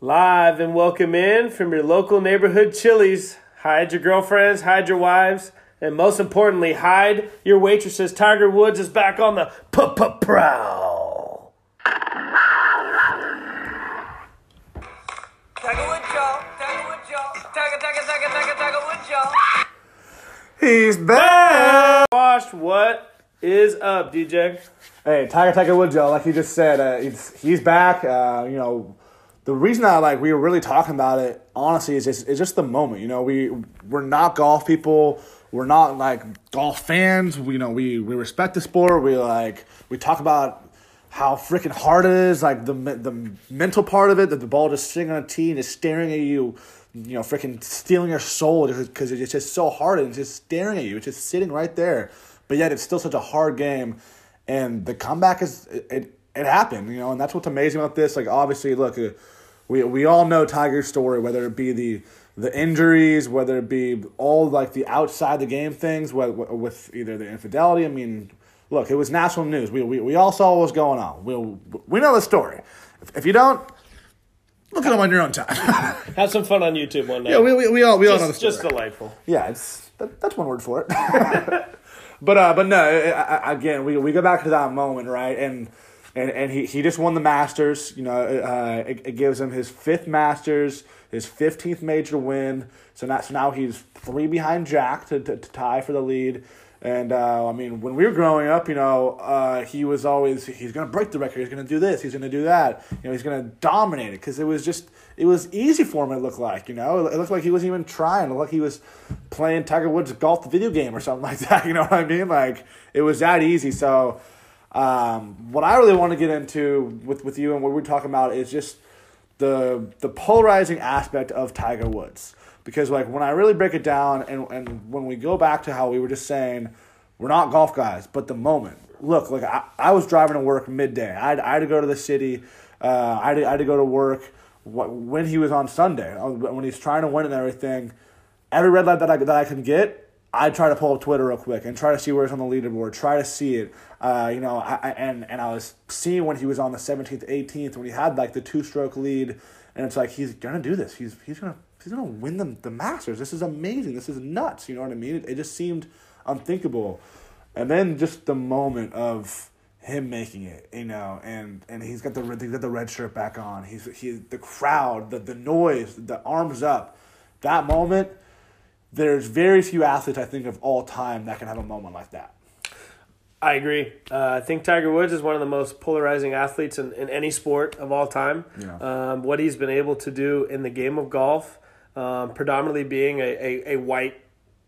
Live and welcome in from your local neighborhood Chili's. Hide your girlfriends, hide your wives, and most importantly, hide your waitresses. Tiger Woods is back on the p-p-prowl. He's back. Wash, what is up, DJ? Hey, Tiger Tiger Woods, y'all. Like he just said, uh, he's, he's back. Uh, you know, the reason I like we were really talking about it, honestly, is just, it's just the moment. You know, we we're not golf people. We're not like golf fans. We, you know, we we respect the sport. We like we talk about how freaking hard it is, like the the mental part of it, that the ball just sitting on a tee and just staring at you, you know, freaking stealing your soul because it's just so hard and it's just staring at you. It's just sitting right there, but yet it's still such a hard game, and the comeback is it. it happened, you know, and that's what's amazing about this. Like, obviously, look, uh, we we all know Tiger's story, whether it be the the injuries, whether it be all like the outside the game things, with, with either the infidelity. I mean, look, it was national news. We we, we all saw what was going on. We we know the story. If, if you don't, look at them on your own time. Have some fun on YouTube one day. yeah, we, we, we all we all know the just, story. just delightful. Yeah, it's that, that's one word for it. but uh, but no, I, I, again, we we go back to that moment, right? And and and he, he just won the Masters. You know, uh, it, it gives him his fifth Masters, his fifteenth major win. So now so now he's three behind Jack to to, to tie for the lead. And uh, I mean, when we were growing up, you know, uh, he was always he's gonna break the record. He's gonna do this. He's gonna do that. You know, he's gonna dominate it because it was just it was easy for him. It looked like you know, it looked like he wasn't even trying. It looked like he was playing Tiger Woods golf video game or something like that. You know what I mean? Like it was that easy. So um, what I really want to get into with with you and what we're talking about is just the the polarizing aspect of Tiger Woods because like when I really break it down and and when we go back to how we were just saying we're not golf guys but the moment. Look like I, I was driving to work midday. I had, I had to go to the city. Uh, I, had to, I had to go to work wh- when he was on Sunday uh, when he's trying to win and everything. Every red light that I, that I can get I try to pull up Twitter real quick and try to see where it's on the leaderboard, try to see it. Uh, you know, I, I, and and I was seeing when he was on the seventeenth, eighteenth, when he had like the two stroke lead, and it's like he's gonna do this. He's he's gonna he's gonna win the the Masters. This is amazing. This is nuts. You know what I mean? It, it just seemed unthinkable, and then just the moment of him making it, you know, and and he's got the he's got the red shirt back on. He's he the crowd, the the noise, the arms up. That moment there's very few athletes I think of all time that can have a moment like that. I agree. Uh, I think Tiger Woods is one of the most polarizing athletes in, in any sport of all time. Yeah. Um, what he's been able to do in the game of golf, um, predominantly being a, a, a white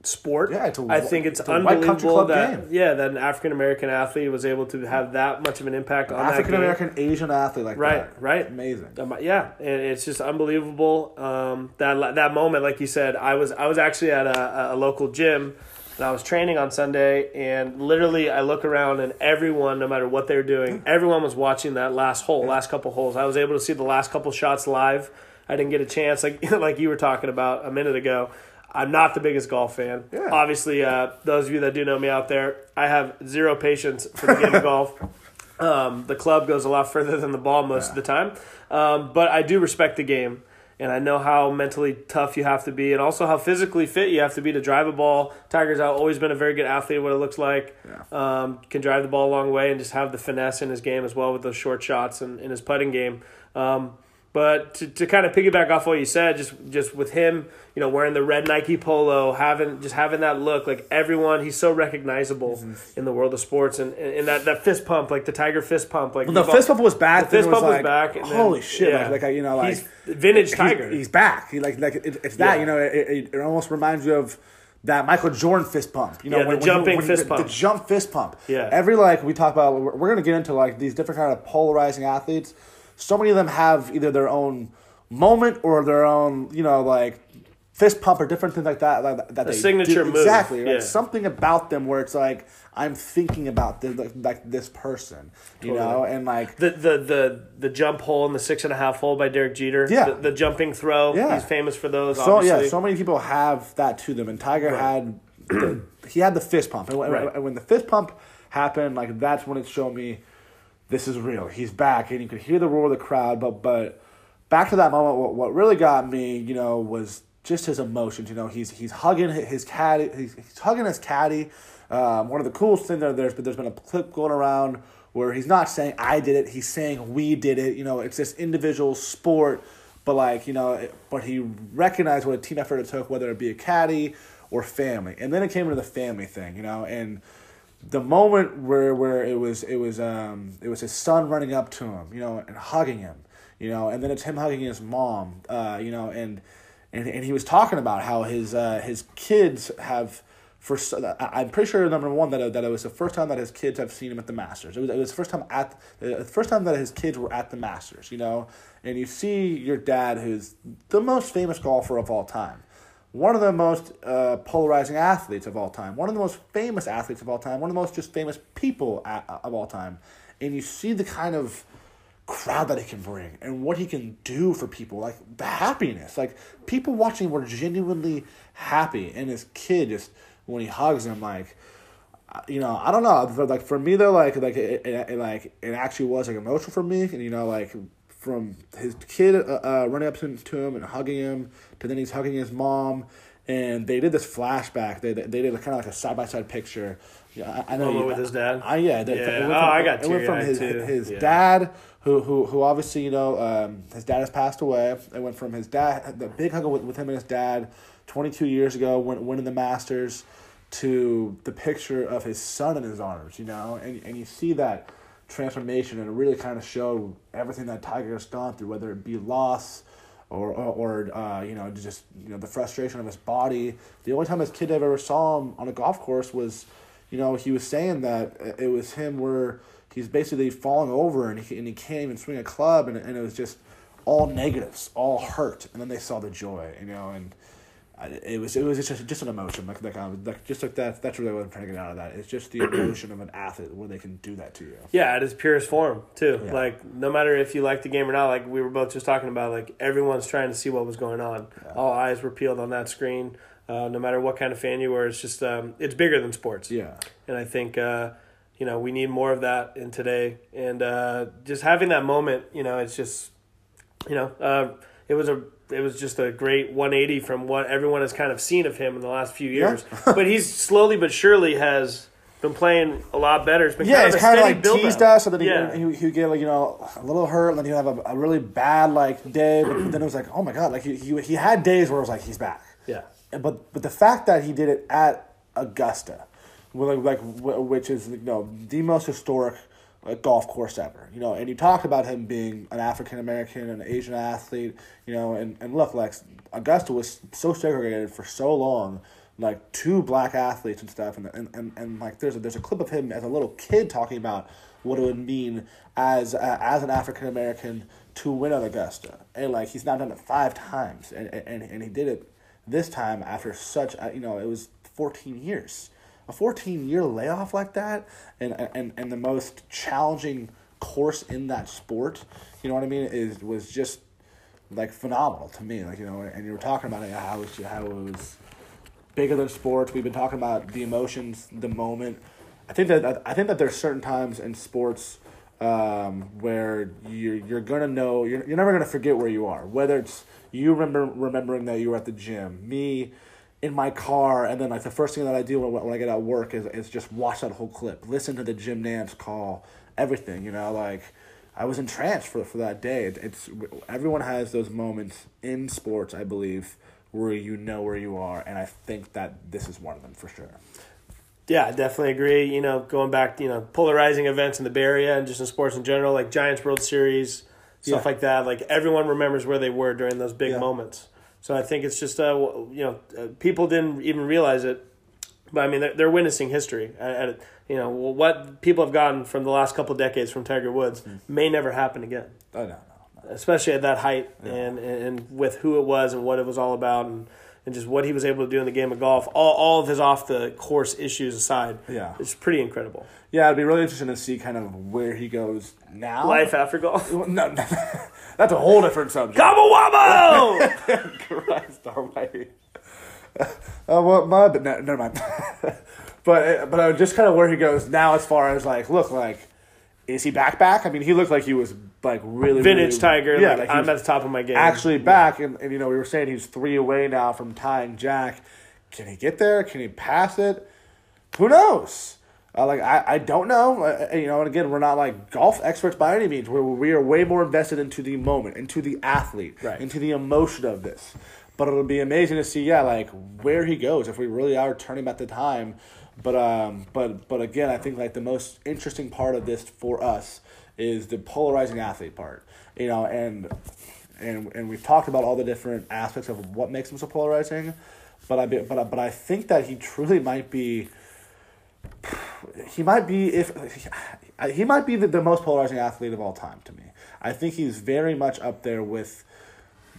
sport. Yeah, it's a I think it's, it's a white country unbelievable that game. yeah that an African American athlete was able to have that much of an impact on African American Asian athlete like Right, that. right. Amazing. Um, yeah, and it's just unbelievable. Um, that that moment, like you said, I was I was actually at a, a local gym, and I was training on Sunday, and literally I look around, and everyone, no matter what they're doing, everyone was watching that last hole, last couple holes. I was able to see the last couple shots live. I didn't get a chance, like like you were talking about a minute ago. I'm not the biggest golf fan. Yeah. Obviously, uh, those of you that do know me out there, I have zero patience for the game of golf. Um, the club goes a lot further than the ball most of the time. Um, but I do respect the game, and I know how mentally tough you have to be, and also how physically fit you have to be to drive a ball. Tiger's have always been a very good athlete, what it looks like. Um, can drive the ball a long way and just have the finesse in his game as well with those short shots and in his putting game. Um, but to, to kind of piggyback off what you said, just just with him, you know, wearing the red Nike polo, having just having that look, like everyone, he's so recognizable Mm-hmm. in the world of sports, and, and, and that, that fist pump, like the Tiger fist pump, like Well, the fist pump was back. The fist was pump was like, back. and then- Holy shit! yeah. Like, like you know, like he's vintage Tiger. He's, back. He like like it, it's that Yeah. you know. It, it, it almost reminds you of that Michael Jordan fist pump. You know, Yeah, the when, when jumping you, when, fist the, pump. The jump fist pump. Yeah. Every like we talk about, we're, we're gonna get into like these different kind of polarizing athletes. So many of them have either their own moment or their own, you know, like fist pump or different things like that. Like, that they signature do. move, Exactly. yeah. Something about them where it's like I'm thinking about this, like, like this person, you know, and like the, the the the jump hole and the six and a half hole by Derek Jeter. Yeah. The, the jumping throw. Yeah. He's famous for those. So obviously. yeah, so many people have that to them, and Tiger had the he had the fist pump, and when, Right. and when the fist pump happened, like that's when it showed me this is real. He's back, and you could hear the roar of the crowd. But but back to that moment, what, what really got me, you know, was just his emotions. You know, he's he's hugging his caddy. He's, he's hugging his caddy. Um, one of the coolest things that there's, but there's been a clip going around where he's not saying I did it. He's saying we did it. You know, it's this individual sport, but like you know, it- but he recognized what a team effort it took, whether it be a caddy or family. And then it came into the family thing. You know, and the moment where where it was it was um it was his son running up to him, you know, and hugging him, you know, and then it's him hugging his mom, uh, you know, and and and he was talking about how his uh his kids have for I'm pretty sure number one that that it was the first time that his kids have seen him at the Masters. It was it was the first time at the first time that his kids were at the Masters, you know, and you see your dad who's the most famous golfer of all time one of the most uh, polarizing athletes of all time, one of the most famous athletes of all time, one of the most just famous people a of all time, and you see the kind of crowd that he can bring and what he can do for people, like the happiness, like people watching were genuinely happy, and his kid just when he hugs him, like uh, you know, I don't know. Like for me though, like like it, it, it like it actually was like emotional for me, and you know, like from his kid uh, uh, running up to, to him and hugging him, to then he's hugging his mom, and they did this flashback. They they did kind of like a side by side picture. Yeah, I, I know Moment you- with his dad? I, yeah, they- Yeah. It went Oh, I got it went from his too. his Yeah. dad, who who who obviously you know um, his dad has passed away. It went from his dad, the big hug with, with him and his dad, twenty two years ago, when winning the Masters, to the picture of his son in his arms. You know, and and you see that transformation, and it really kind of showed everything that Tiger has gone through, whether it be loss. Or, or, or uh, you know, just you know the frustration of his body. The only time his kid i ever saw him on a golf course was you know, he was saying that it was him where he's basically falling over and he, and he can't even swing a club and, and it was just all negatives, all hurt. And then they saw the joy, you know, and it was it was just just an emotion like like, um, like just like that. That's really what I'm trying to get out of that. It's just the emotion of an athlete where they can do that to you. Yeah, at its purest form too. Yeah. Like no matter if you like the game or not, like we were both just talking about, like everyone's trying to see what was going on. All eyes were peeled on that screen. Uh, no matter what kind of fan you were, it's just um, it's bigger than sports. Yeah, and I think uh, you know we need more of that in today. And uh, just having that moment, you know, it's just you know uh, it was a it was just a great 180 from what everyone has kind of seen of him in the last few years. but he's slowly but surely has been playing a lot better. It's been yeah. kind It's of a kind of like teased us, so that he yeah. he he would get like you know a little hurt, and then he'd have a, a really bad like day. But then it was like, oh my god, like he he, he had days where it was like he's back. yeah. but but the fact that he did it at Augusta, like, like which is you know the most historic uh, golf course ever, you know, and you talked about him being an African American and Asian athlete, you know, and and look, like Augusta was so segregated for so long, like two black athletes and stuff, and and, and, and like there's a, there's a clip of him as a little kid talking about what it would mean as uh, as an African American to win at Augusta, and like he's now done it five times, and and and he did it this time after such you know it was 14 years a 14 year layoff like that and and and the most challenging course in that sport you know what i mean is was just like phenomenal to me like you know and you were talking about it how it was, how it was bigger than sports we've been talking about the emotions the moment i think that i think that there's certain times in sports um, where you're you're gonna know you're, you're never gonna forget where you are. Whether it's you remember remembering that you were at the gym, me in my car, and then like the first thing that I do when, when I get out of work is is just watch that whole clip, listen to the Jim Nantz call, everything. You know, like I was entranced for for that day. It, it's everyone has those moments in sports, I believe, where you know where you are, and I think that this is one of them for sure. Yeah, I definitely agree. You know, going back, you know, polarizing events in the Bay Area and just in sports in general, like Giants World Series, stuff Yeah. like that. Like everyone remembers where they were during those big Yeah. moments. So I think it's just, uh, you know, uh, people didn't even realize it, but I mean, they're, they're witnessing history. At, at, you know, what people have gotten from the last couple decades from Tiger Woods Mm. may never happen again, Oh no, no, no. especially at that height and, and with who it was and what it was all about and. And just what he was able to do in the game of golf, all, all of his off the course issues aside, Yeah. it's pretty incredible. Yeah, it'd be really interesting to see kind of where he goes now. Life after golf. No, no, that's a whole different subject. Gobble wobble! Christ almighty. Oh well, my but no, never mind. but but uh, just kind of where he goes now, as far as like, look, like, is he back? Back? I mean, he looked like he was like really Vintage really- Tiger. Yeah, like, like I'm at the top of my game. actually back, and, and you know we were saying he's three away now from tying Jack. Can he get there? Can he pass it? Who knows? Uh, like I, I don't know. Uh, uh, you know, and again, we're not like golf experts by any means. We're, we are way more invested into the moment, into the athlete, Right. into the emotion of this. But it'll be amazing to see, yeah, like where he goes if we really are turning back the time. But um, but but again, I think like the most interesting part of this for us is the polarizing athlete part. You know, and and and we've talked about all the different aspects of what makes him so polarizing. But I but but I think that he truly might be he might be if he might be the, the most polarizing athlete of all time to me. I think he's very much up there with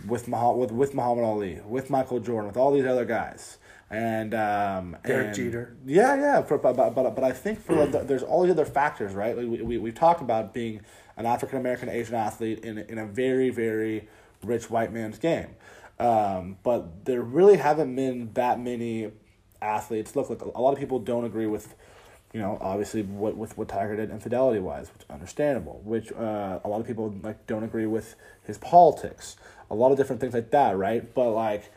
with with with Muhammad Ali, with Michael Jordan, with all these other guys. And um, Derek and- Jeter. Yeah, yeah. For, but, but but I think for the, there's all these other factors, right? Like we we we've talked about being an African American Asian athlete in in a very very rich white man's game. Um, but there really haven't been that many athletes. Look, look, a lot of people don't agree with, you know, obviously what with what Tiger did infidelity wise, which is understandable. Which uh, a lot of people like don't agree with his politics. A lot of different things like that, right? But like,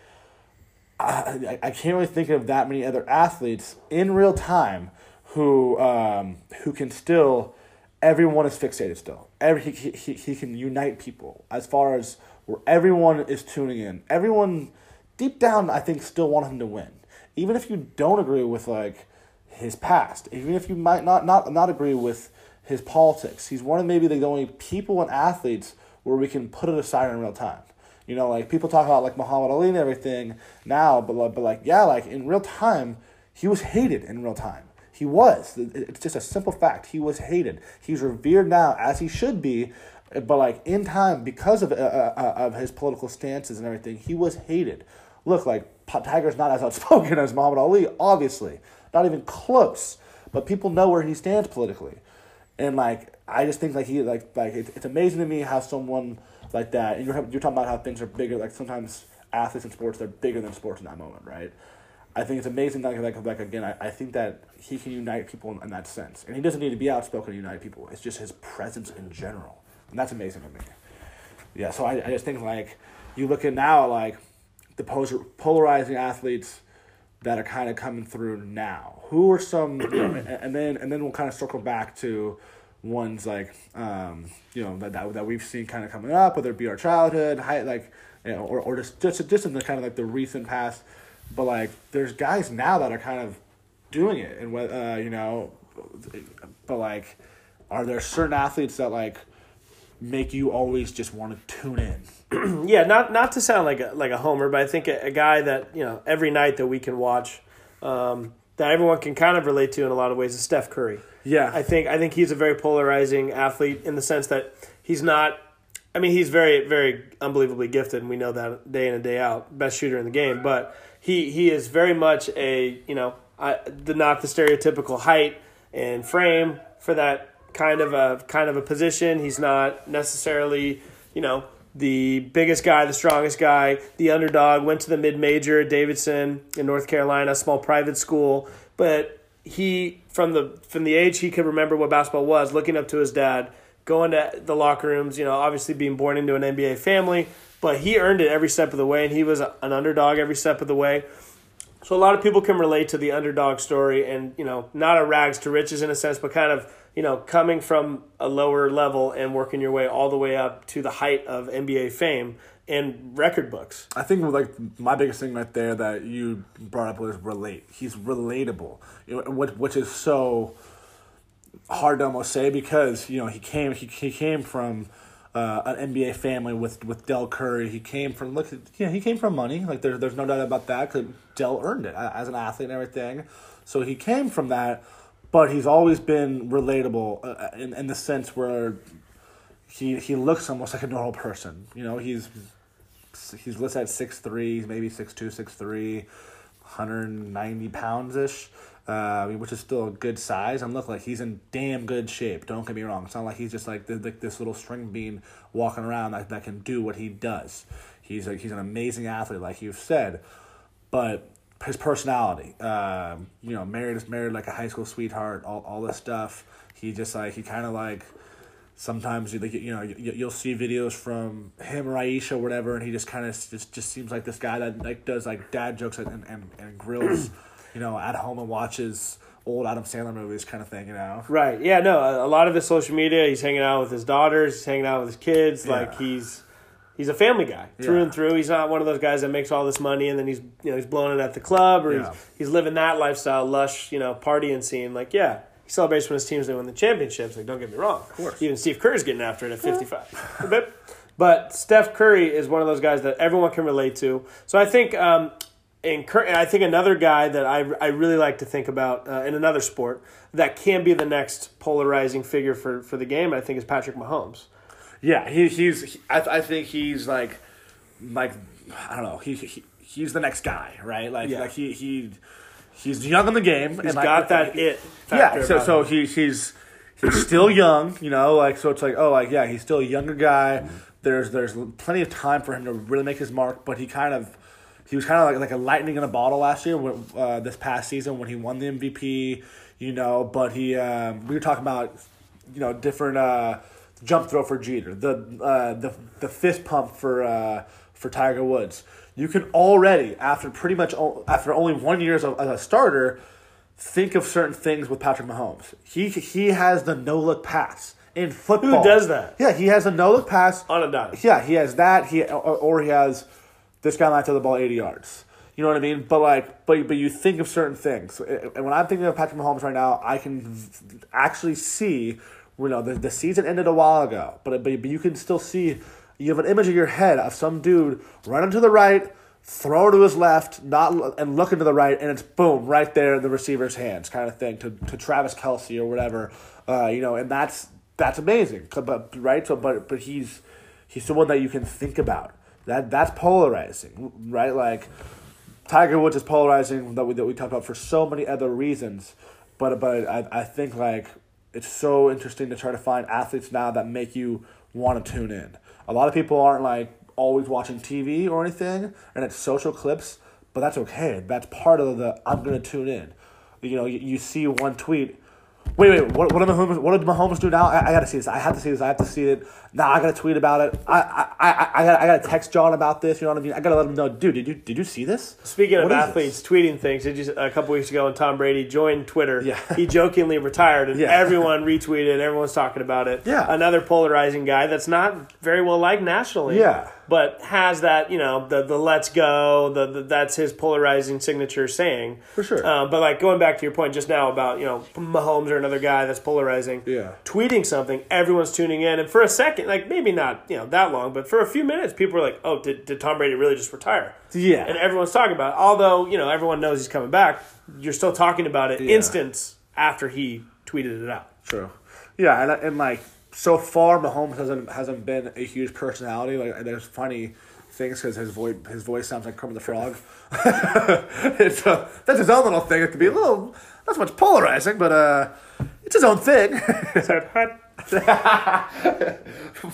I, I can't really think of that many other athletes in real time who um, who can still everyone is fixated still. Every he, he, he can unite people as far as where everyone is tuning in. Everyone deep down I think still want him to win. Even if you don't agree with like his past, even if you might not not, not agree with his politics, he's one of maybe the only people and athletes where we can put it aside in real time. You know, like people talk about like Muhammad Ali and everything now, but like, but like yeah, like in real time, he was hated in real time. He was. It's just a simple fact. He was hated. He's revered now as he should be, but like in time because of uh, uh, uh, of his political stances and everything, he was hated. Look, like Tiger's not as outspoken as Muhammad Ali, obviously, not even close. But people know where he stands politically and like I just think like he like like it's, it's amazing to me how someone like that. And you're you're talking about how things are bigger like sometimes athletes in sports they're bigger than sports in that moment right? I think it's amazing like like, like again I, I think that he can unite people in, in that sense. And he doesn't need to be outspoken to unite people. It's just his presence in general. And that's amazing to me. Yeah so I, I just think like you look at now like the poser, polarizing athletes that are kind of coming through now. Who are some, you know, and, and then and then we'll kind of circle back to ones like um, you know that, that that we've seen kind of coming up, whether it be our childhood, high, like you know, or or just just just in the kind of like the recent past. But like, there's guys now that are kind of doing it, and what uh, you know, but like, are there certain athletes that like make you always just want to tune in? yeah, not not to sound like a, like a homer, but I think a, a guy that you know every night that we can watch, um, that everyone can kind of relate to in a lot of ways is Steph Curry. Yeah, I think I think he's a very polarizing athlete in the sense that he's not. I mean, he's very very unbelievably gifted, and we know that day in and day out, best shooter in the game. But he he is very much a you know I, the not the stereotypical height and frame for that kind of a kind of a position. He's not necessarily you know the biggest guy, the strongest guy, the underdog. Went to the mid major, Davidson in North Carolina, small private school, but he from the from the age he could remember what basketball was, looking up to his dad, going to the locker rooms, you know, obviously being born into an NBA family, but he earned it every step of the way and he was an underdog every step of the way. So a lot of people can relate to the underdog story and, you know, not a rags to riches in a sense, but kind of, you know, coming from a lower level and working your way all the way up to the height of NBA fame and record books. I think like my biggest thing right there that you brought up was relate. He's relatable, you know, which which is so hard to almost say because you know he came he, he came from uh, an NBA family with with Del Curry. He came from look yeah he came from money like there's there's no doubt about that because Del earned it as an athlete and everything. So he came from that, but he's always been relatable uh, in in the sense where he he looks almost like a normal person. You know he's he's listed at six three, maybe six two, six three, 190 pounds ish, uh, which is still a good size. I'm looking like he's in damn good shape. Don't get me wrong. It's not like he's just like the, like this little string bean walking around that, that can do what he does. He's like he's an amazing athlete, like you've said, but his personality. Um, you know, married married like a high school sweetheart. All all this stuff. He just like he kind of like sometimes you you know you, you'll see videos from him or Ayesha or whatever, and he just kind of just just seems like this guy that like does like dad jokes and and, and grills, you know, at home and watches old Adam Sandler movies kind of thing, you know. Right. Yeah. No. A, lot of his social media, he's hanging out with his daughters. He's hanging out with his kids. Like he's he's a family guy through Yeah. and through. He's not one of those guys that makes all this money and then he's you know he's blowing it at the club or Yeah. he's he's living that lifestyle, lush, you know, partying scene. Like yeah. He celebrates when his teams they win the championships. Like, don't get me wrong. Of course. Even Steve Kerr's getting after it at 55. A bit. But Steph Curry is one of those guys that everyone can relate to. So I think um, in Cur- I think another guy that I, I really like to think about uh, in another sport that can be the next polarizing figure for, for the game, I think, is Patrick Mahomes. Yeah, he, he's. He, I, I think he's like, like I don't know. He, he he's the next guy, right? Like Yeah. like he he he's young in the game. He's and like, got that he- it. Yeah, so so him. he he's he's still young, you know. Like so, it's like oh, like yeah, he's still a younger guy. There's there's plenty of time for him to really make his mark, but he kind of. He was kind of like, like a lightning in a bottle last year, when, uh, this past season when he won the MVP, you know. But he, um, we were talking about, you know, different uh, jump throw for Jeter, the uh, the the fist pump for uh, for Tiger Woods. You can already after pretty much after only one year as a, as a starter, think of certain things with Patrick Mahomes. He he has the no look pass in football. Who does that? Yeah, he has a no look pass On a dime. Yeah, he has that. He or, or he has this guy might throw the ball eighty yards. You know what I mean? But like, but but you think of certain things, and when I'm thinking of Patrick Mahomes right now, I can actually see, you know, the, the season ended a while ago, but but but you can still see. You have an image in your head of some dude running to the right, throw to his left, not and looking to the right, and it's boom right there in the receiver's hands, kind of thing to, to Travis Kelce or whatever, uh, you know, and that's that's amazing, but right, so but but he's he's someone that you can think about. That that's polarizing, right? Like Tiger Woods is polarizing that we that we talked about for so many other reasons, but but I I think like it's so interesting to try to find athletes now that make you want to tune in. A lot of people aren't like always watching TV or anything, and it's social clips, but that's okay. That's part of the I'm gonna tune in. You know, you, you see one tweet. Wait, wait. What, what did Mahomes? What did Mahomes do now? I, I got to see this. I have to see this. I have to see it. Now I got to tweet about it. I, I, I, I gotta I got to text John about this. You know what I mean? I got to let him know, dude. Did you, did you see this? Speaking of What is athletes tweeting things, did you a couple weeks ago when Tom Brady joined Twitter? Yeah. he jokingly retired, and Yeah. everyone retweeted. Everyone's talking about it. Yeah. another polarizing guy that's not very well liked nationally. Yeah. but has that you know the the let's go the, the that's his polarizing signature saying For sure. Um, but like going back to your point just now about you know Mahomes or another guy that's polarizing. Yeah. tweeting something, everyone's tuning in, and for a second, like maybe not you know that long, but for a few minutes, people were like, "Oh, did, did Tom Brady really just retire?" Yeah. and everyone's talking about. It. Although you know everyone knows he's coming back, you're still talking about it Yeah. instance after he tweeted it out. True. Yeah, and, and like so far, Mahomes hasn't hasn't been a huge personality. Like there's funny things because his voice his voice sounds like Kermit the Frog. it's uh, that's his own little thing. It could be a little not so much polarizing, but uh, it's his own thing.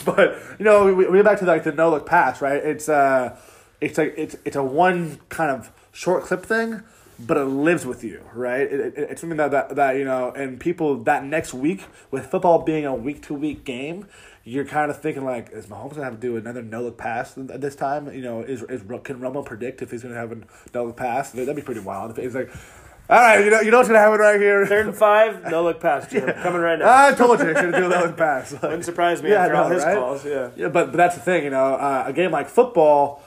but you know, we, we get back to like the no look pass, right? It's uh, it's like it's it's a one kind of short clip thing, but it lives with you, right? It, it, it's something that, that that you know, and people that next week with football being a week to week game. You're kind of thinking like, is Mahomes gonna have to do another no look pass this time? You know, is is can Romo predict if he's gonna have a no look pass? That'd be pretty wild. If it's like, all right, you know, you know what's gonna happen right here. Third and five, no look pass, Jim. Coming right now. I told you I should do a no look pass. Like, Wouldn't surprise me Yeah, after I all his right? calls. Yeah. Yeah, but, but that's the thing, you know. Uh, a game like football,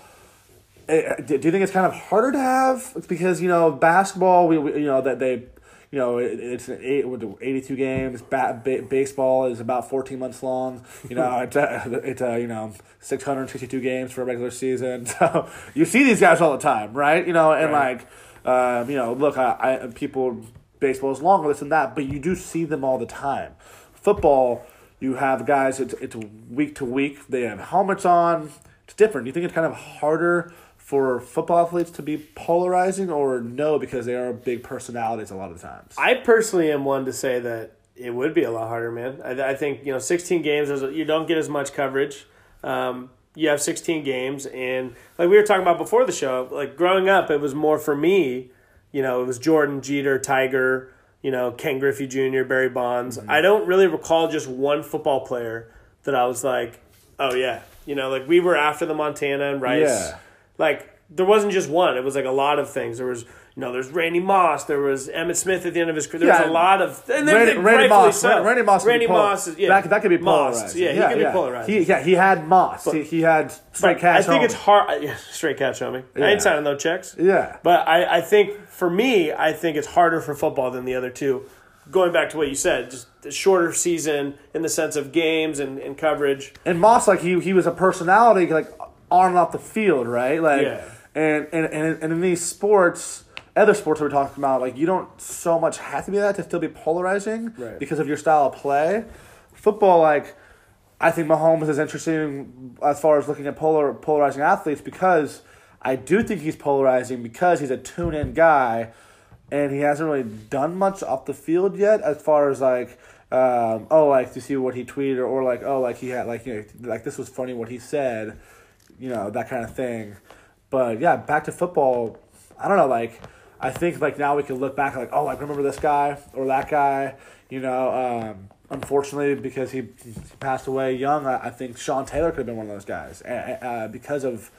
eh, do, do you think it's kind of harder to have? It's because you know basketball, we, we you know that they, you know, it, it's an eight with eighty two games. Ba- ba- baseball is about fourteen months long. You know, it's uh, it's uh, you know six hundred sixty two games for a regular season. So you see these guys all the time, right? You know, and Right. like, um, you know, look, I, I people baseball is longer, this and that, but you do see them all the time. Football, you have guys. It's it's week to week. They have helmets on. It's different. You think it's kind of harder for football athletes to be polarizing, or no, because they are big personalities a lot of times? I personally am one to say that it would be a lot harder, man. I, I think you know, 16 games, you don't get as much coverage. Um, you have 16 games, and like we were talking about before the show, like growing up, it was more for me. You know, it was Jordan, Jeter, Tiger. You know, Ken Griffey Jr., Barry Bonds. Mm-hmm. I don't really recall just one football player that I was like, oh yeah. You know, like we were after the Montana and Rice. Yeah. Like there wasn't just one. It was like a lot of things. There was, you know, there's Randy Moss. There was Emmitt Smith at the end of his career. There Yeah. was a lot of. And then Randy, they- Randy Moss. so. Randy Moss. Randy Moss. Is, yeah, that, that could be Moss. polarizing. Yeah, he yeah, could yeah. be polarizing. He, yeah, he had Moss. he, he had straight But cash. I think home. it's hard. yeah, Straight catch, homie. I ain't signing no checks. Yeah. But I, I think for me, I think it's harder for football than the other two. Going back to what you said, just a shorter season in the sense of games and, and coverage. And Moss, like he he was a personality, like on and off the field, right? Like, Yeah. and, and and and in these sports, other sports that we're talking about, like you don't so much have to be that to still be polarizing Right. because of your style of play. Football, like, I think Mahomes is interesting as far as looking at polar polarizing athletes because I do think he's polarizing because he's a tune-in guy, and he hasn't really done much off the field yet as far as like. Um, oh, like to see what he tweeted, or, or like, oh, like he had, like, you know, like this was funny what he said, you know, that kind of thing. But yeah, back to football. I don't know, like, I think like now we can look back like, oh, like remember this guy or that guy, you know. Um, unfortunately, because he, he passed away young, I, I think Sean Taylor could have been one of those guys uh, because of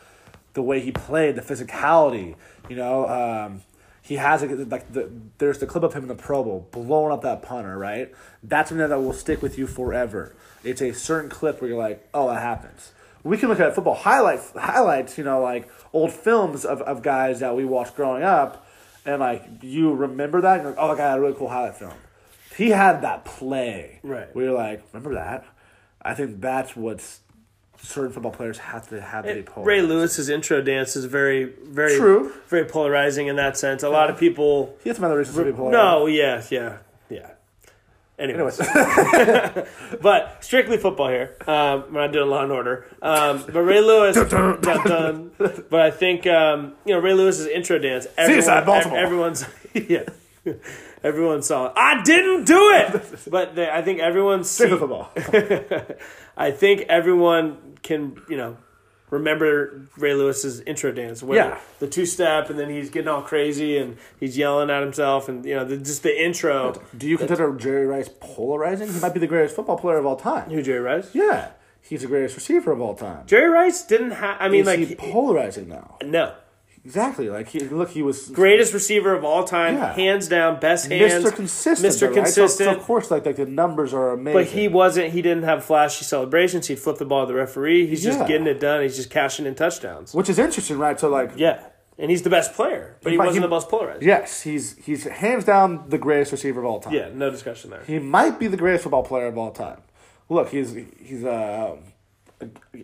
the way he played, the physicality, you know. Um, he has a, like the there's the clip of him in the Pro Bowl blowing up that punter, right? That's something that will stick with you forever. It's a certain clip where you're like, oh, that happens. We can look at football highlights, highlights, you know, like old films of, of guys that we watched growing up, and like you remember that, and you're like, oh, that guy had a really cool highlight film. He had that play, Right. Where you're like, remember that? I think that's what's certain football players have to have to be polarized. Ray Lewis's intro dance is very, very True. very polarizing in that sense. A lot of people. He has some other reasons to be polarized. No, yeah, yeah, yeah. Anyways, but strictly football here. Um, we're not doing Law and Order. Um, but Ray Lewis, dun, dun. but I think um, you know Ray Lewis's intro dance. Everyone, Baltimore. Everyone's yeah. Everyone saw it. I didn't do it, but they, I think everyone's stick seen, football. I think everyone can, you know, remember Ray Lewis's intro dance. Where Yeah. The two step, and then he's getting all crazy and he's yelling at himself, and, you know, the, just the intro. Do you consider Jerry Rice polarizing? He might be the greatest football player of all time. Who, Jerry Rice? Yeah, he's the greatest receiver of all time. Jerry Rice didn't have, I mean, Is like, he polarizing now? no. Exactly. Like he look, he was Greatest receiver of all time, Yeah. hands down, best hands. Mr. Consistent. Mr. right? So- Consistent. So, of course, like like the numbers are amazing. But he wasn't. He didn't have flashy celebrations. He'd flip the ball to the referee. He's just getting it done. He's just cashing in touchdowns. which is interesting, right? So like, Yeah, and he's the best player, but he might- wasn't he- the most polarized. yes, he's he's hands down the greatest receiver of all time. Yeah, no discussion there. He might be the greatest football player of all time. Look, he's he's uh,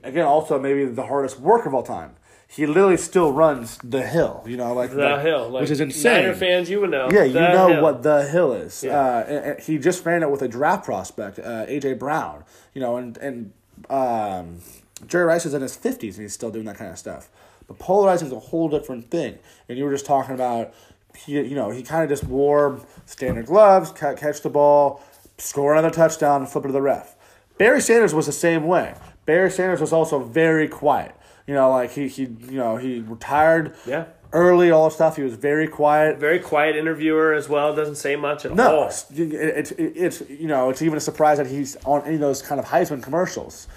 again also maybe the hardest worker of all time. He literally still runs the hill, you know, like The like- hill, like, which is insane. Niner fans, you would know. Yeah, you The know hill. what the hill is. Yeah. Uh, and, and he just ran it with a draft prospect, uh, AJ Brown. You know, and and um, Jerry Rice is in his fifties and he's still doing that kind of stuff. But polarizing is a whole different thing. And you were just talking about, he, you know, he kind of just wore standard gloves, ca- catch the ball, score another touchdown, and flip it to the ref. Barry Sanders was the same way. Barry Sanders was also very quiet. You know, like he he you know he retired Yeah. early, all the stuff. He was very quiet. Very quiet interviewer as well. Doesn't say much at No, all. it's, it's it's you know it's even a surprise that he's on any of those kind of Heisman commercials,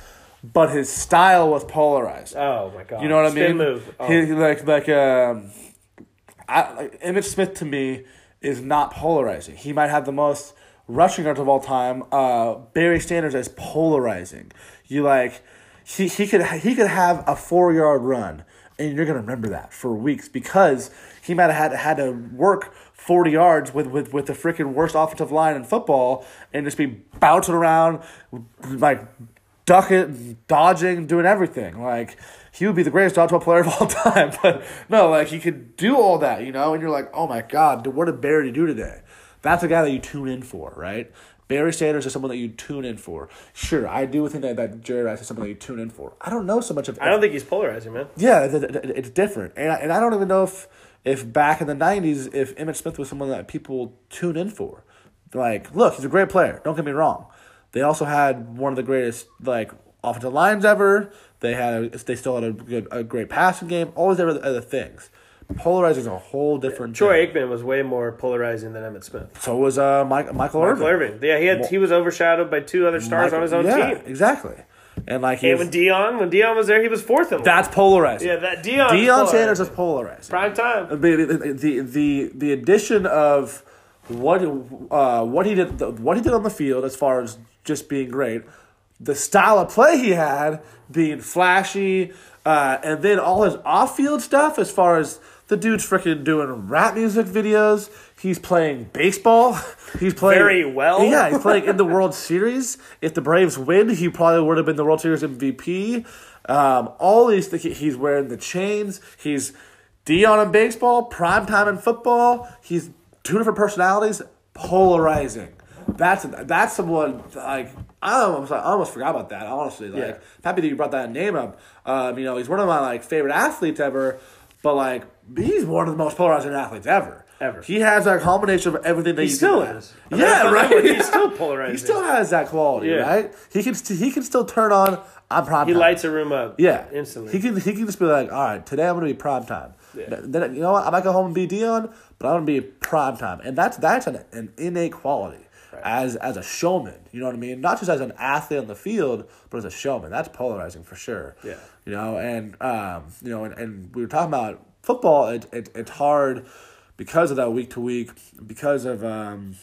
but his style was polarized. Oh my god. You know what I Spin mean? move. Oh. He, he like like um, I, like Emmitt Smith to me is not polarizing. He might have the most rushing yards of all time. Uh, Barry Sanders is polarizing. You like he he could he could have a four yard run. And you're gonna remember that for weeks because he might have had had to work forty yards with, with, with the freaking worst offensive line in football and just be bouncing around like ducking, dodging, doing everything. Like he would be the greatest dodgeball player of all time. But no, like he could do all that, you know. And you're like, oh my god, what did Barry do today? That's a guy that you tune in for, right? Barry Sanders is someone that you tune in for. Sure, I do think that, that Jerry Rice is someone that you tune in for. I don't know so much of. I don't think he's polarizing, man. Yeah, it- it- it- it's different, and I, and I don't even know if if back in the '90s, if Emmitt Smith was someone that people tune in for. Like, look, he's a great player. Don't get me wrong. They also had one of the greatest like offensive lines ever. They had a, they still had a good a great passing game. All these other, other things. Polarizing is a whole different. Troy thing. Aikman was way more polarizing than Emmitt Smith. So was uh Mike, Michael Irvin. Michael Irving. Yeah, he had he was overshadowed by two other stars on his own yeah, team. exactly. And like he And was, when Deion, when Deion was there, he was fourth in that's polarizing. yeah, that Dion. Deion Sanders is polarizing. prime time. the the the the addition of what uh, what he did what he did on the field as far as just being great, the style of play he had being flashy, uh, and then all his off field stuff as far as the dude's freaking doing rap music videos. He's playing baseball. He's playing Very well. Yeah, he's playing in the World Series. If the Braves win, he probably would have been the World Series MVP. Um, all these things. He's wearing the chains. He's Deion in baseball, prime time in football. He's two different personalities, polarizing. That's that's someone like I almost I almost forgot about that. Honestly, like Yeah. happy that you brought that name up. Um, you know, he's one of my like favorite athletes ever, but like he's one of the most polarizing athletes ever. Ever. He has that combination of everything that He still can- is. I mean, Yeah, right. He's still polarizing. He still has that quality, Yeah. right? He can st- he can still turn on. I'm prime He time. lights a room up. Yeah, instantly. He can he can just be like, all right, today I'm gonna be prime time. Yeah. Then you know what? I might go home and be Deion, but I'm gonna be prime time, and that's that's an, an innate quality as as a showman. You know what I mean? Not just as an athlete on the field, but as a showman. That's polarizing for sure. Yeah. You know, and um, you know, and, and we were talking about football. It, it it's hard because of that week to week, because of um,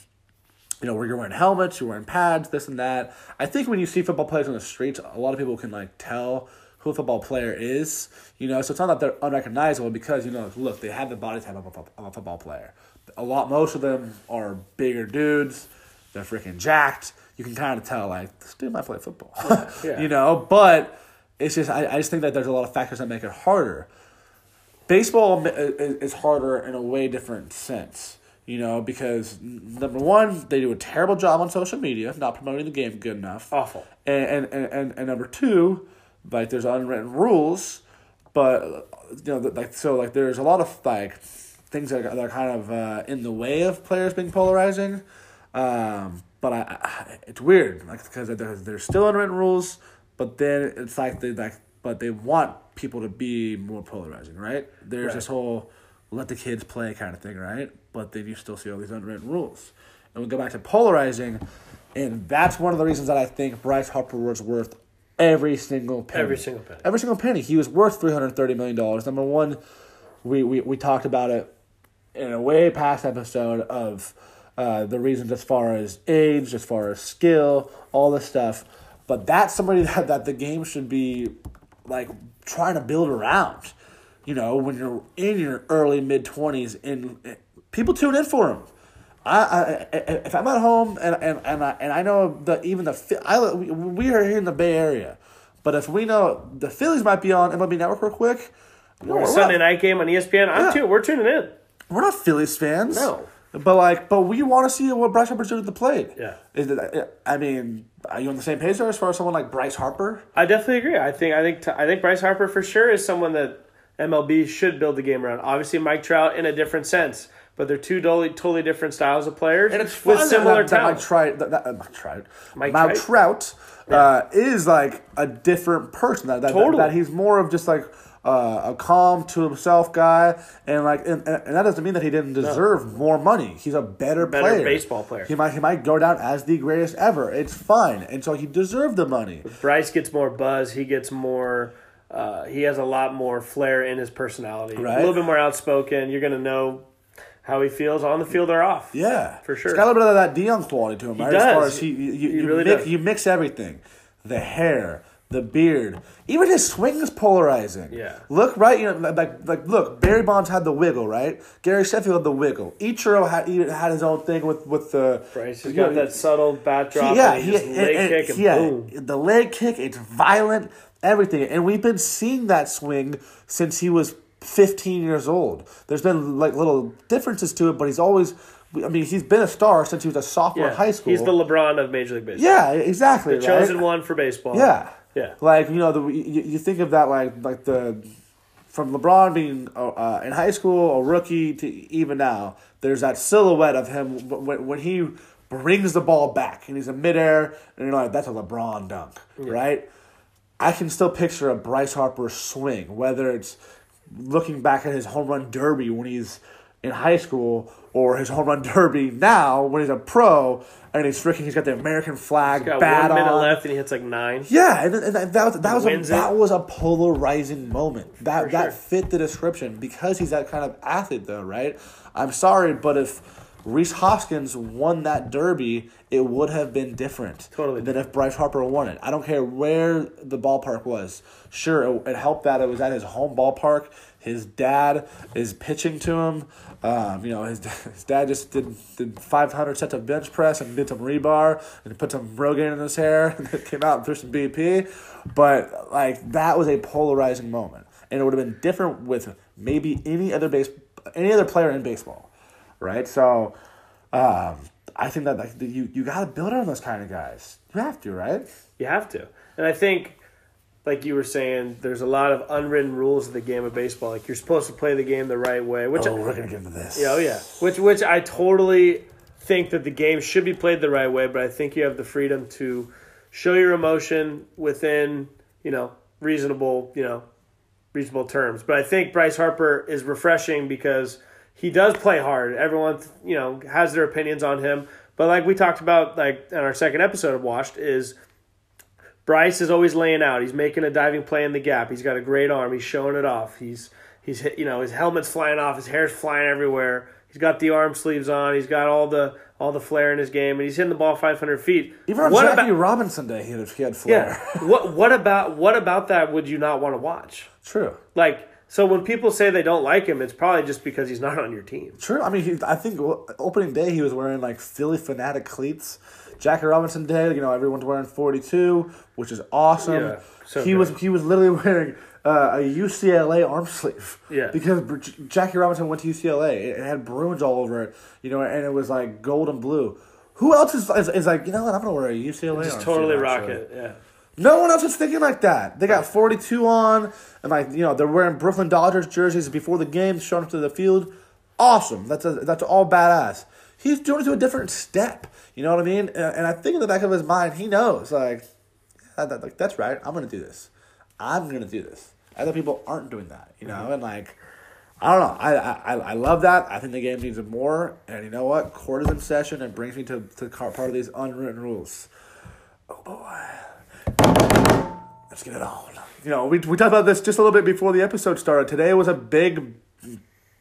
you know, where you're wearing helmets, you're wearing pads, this and that. I think when you see football players on the streets, a lot of people can like tell who a football player is. You know, so it's not that they're unrecognizable because you know, look, they have the body type of a, of a football player. A lot, most of them are bigger dudes. They're freaking jacked. You can kind of tell like this dude might play football. Yeah. you know, but it's just I, I just think that there's a lot of factors that make it harder baseball is harder in a way different sense. You know, because number one, they do a terrible job on social media, not promoting the game good enough. Awful. And and, and, and, number two, like there's unwritten rules, but you know, like so, like there's a lot of like things that are, that are kind of uh, in the way of players being polarizing. Um, but I, I, it's weird, like because there's there's still unwritten rules, but then it's like they like, but they want people to be more polarizing, right? There's Right. this whole let the kids play kind of thing, right? But then you still see all these unwritten rules, and we go back to polarizing, and that's one of the reasons that I think Bryce Harper was worth every single penny. Every single penny. Every single penny. He was worth three hundred thirty million dollars. Number one, we, we we talked about it in a way past episode of uh, the reasons as far as age, as far as skill, all this stuff. But that's somebody that, that the game should be like trying to build around. You know, when you're in your early mid twenties, and and people tune in for him. I, I, I if I'm at home and and and I, and I know that even the I we, are here in the Bay Area, but if we know the Phillies might be on MLB Network real quick, we're, Sunday night game on ESPN. I'm Yeah. too. We're tuning in. we're not Phillies fans. No. But like, but we want to see what Bryce Harper's doing at the plate. Yeah. Is it, I mean, are you on the same page there as far as someone like Bryce Harper? I definitely agree. I think I think I think Bryce Harper for sure is someone that MLB should build the game around. Obviously, Mike Trout in a different sense, but they're two totally totally different styles of players And it's with similar that, that Mike. Trout, that, that, uh, Mike Trout, Mike Trout? Trout, uh, is like a different person. That, that, Totally. that, he's more of just like uh, a calm to himself guy, and like, and, and that doesn't mean that he didn't deserve more money. He's a better, Better player, baseball player. He might he might go down as the greatest ever. It's fine, and so he deserved the money. Bryce gets more buzz. He gets more. Uh, he has a lot more flair in his personality. Right. A little bit more outspoken. You're gonna know how he feels on the field or off. Yeah, For sure. He's got a little bit of that Deion quality to him, right? As does. far as he, you, you, He you really mix, does. you mix everything, the hair, the beard, even his swing is polarizing. Yeah. Look right, you know, like like look, Barry Bonds had the wiggle, right? Gary Sheffield had the wiggle. Ichiro had he had his own thing with with the. Bryce has you know, got that subtle bat drop. yeah, and he, he, just leg and- kick and yeah, boom. the leg kick, it's violent, everything, and we've been seeing that swing since he was 15 years old. There's been like little differences to it, but he's always. I mean, he's been a star since he was a sophomore Yeah. in high school. He's the LeBron of Major League Baseball. yeah, exactly. the right? chosen one for baseball. Yeah, Yeah. Like you know, the you, you think of that like like the from LeBron being uh, in high school a rookie to even now. There's that silhouette of him when, when he brings the ball back and he's in midair, and you're like, that's a LeBron dunk, right? I can still picture a Bryce Harper swing, whether it's looking back at his home run derby when he's in high school or his home run derby now when he's a pro and he's freaking he's got the American flag Got bat one minute on. left and he hits like nine. Yeah, and, and that, that was that was a, that was a polarizing moment. That For that sure. fit the description because he's that kind of athlete, though, right? I'm sorry, but if Rhys Hoskins won that derby, it would have been different Totally than if Bryce Harper won it. I don't care where the ballpark was. Sure, it, it helped that it was at his home ballpark. His dad is pitching to him. Um, you know, his, his dad just did, did 500 sets of bench press and did some rebar and put some Rogaine in his hair and came out and threw some BP. But, like, that was a polarizing moment. And it would have been different with maybe any other base, any other player in baseball, right? So, um, I think that like, you, you got to build on those kind of guys. You have to, right? You have to. And I think, like you were saying, there's a lot of unwritten rules of the game of baseball. Like you're supposed to play the game the right way, which Oh, we're going to get into this. Yeah, oh yeah. Which which I totally think that the game should be played the right way, but I think you have the freedom to show your emotion within, you know, reasonable, you know, reasonable terms. But I think Bryce Harper is refreshing because he does play hard. Everyone, you know, has their opinions on him. But like we talked about like in our second episode of Washed is Bryce is always laying out. He's making a diving play in the gap. He's got a great arm. He's showing it off. He's he's hit, you know his helmet's flying off. His hair's flying everywhere. He's got the arm sleeves on. He's got all the all the flair in his game, and he's hitting the ball 500 feet. Even on what Jackie about Robinson Day, he had, he had yeah? what what about what about that? Would you not want to watch? True. Like so, when people say they don't like him, it's probably just because he's not on your team. True. I mean, he, I think opening day he was wearing like Phillie Phanatic cleats. Jackie Robinson Day, you know, everyone's wearing forty two, which is awesome. Yeah, so he good. was he was literally wearing uh, a UCLA arm sleeve. Yeah. Because Jackie Robinson went to UCLA. It had Bruins all over it, you know, and it was like gold and blue. Who else is, is, is like, you know what, I'm going to wear a UCLA Just arm totally sleeve, rock actually. it. Yeah. No one else is thinking like that. They got 42 on, and like you know they're wearing Brooklyn Dodgers jerseys before the game, showing up to the field. Awesome. That's a, that's all badass. He's doing it to a different step. You know what I mean? And, I think in the back of his mind, he knows like, like that's right. I'm gonna do this. I'm gonna do this. Other people aren't doing that. You know, mm-hmm. and like. I don't know. I, I I love that. I think the game needs it more. And you know what? Court is in session and brings me to, to part of these unwritten rules. Oh, Let's get it on. You know, we, we talked about this just a little bit before the episode started. Today was a big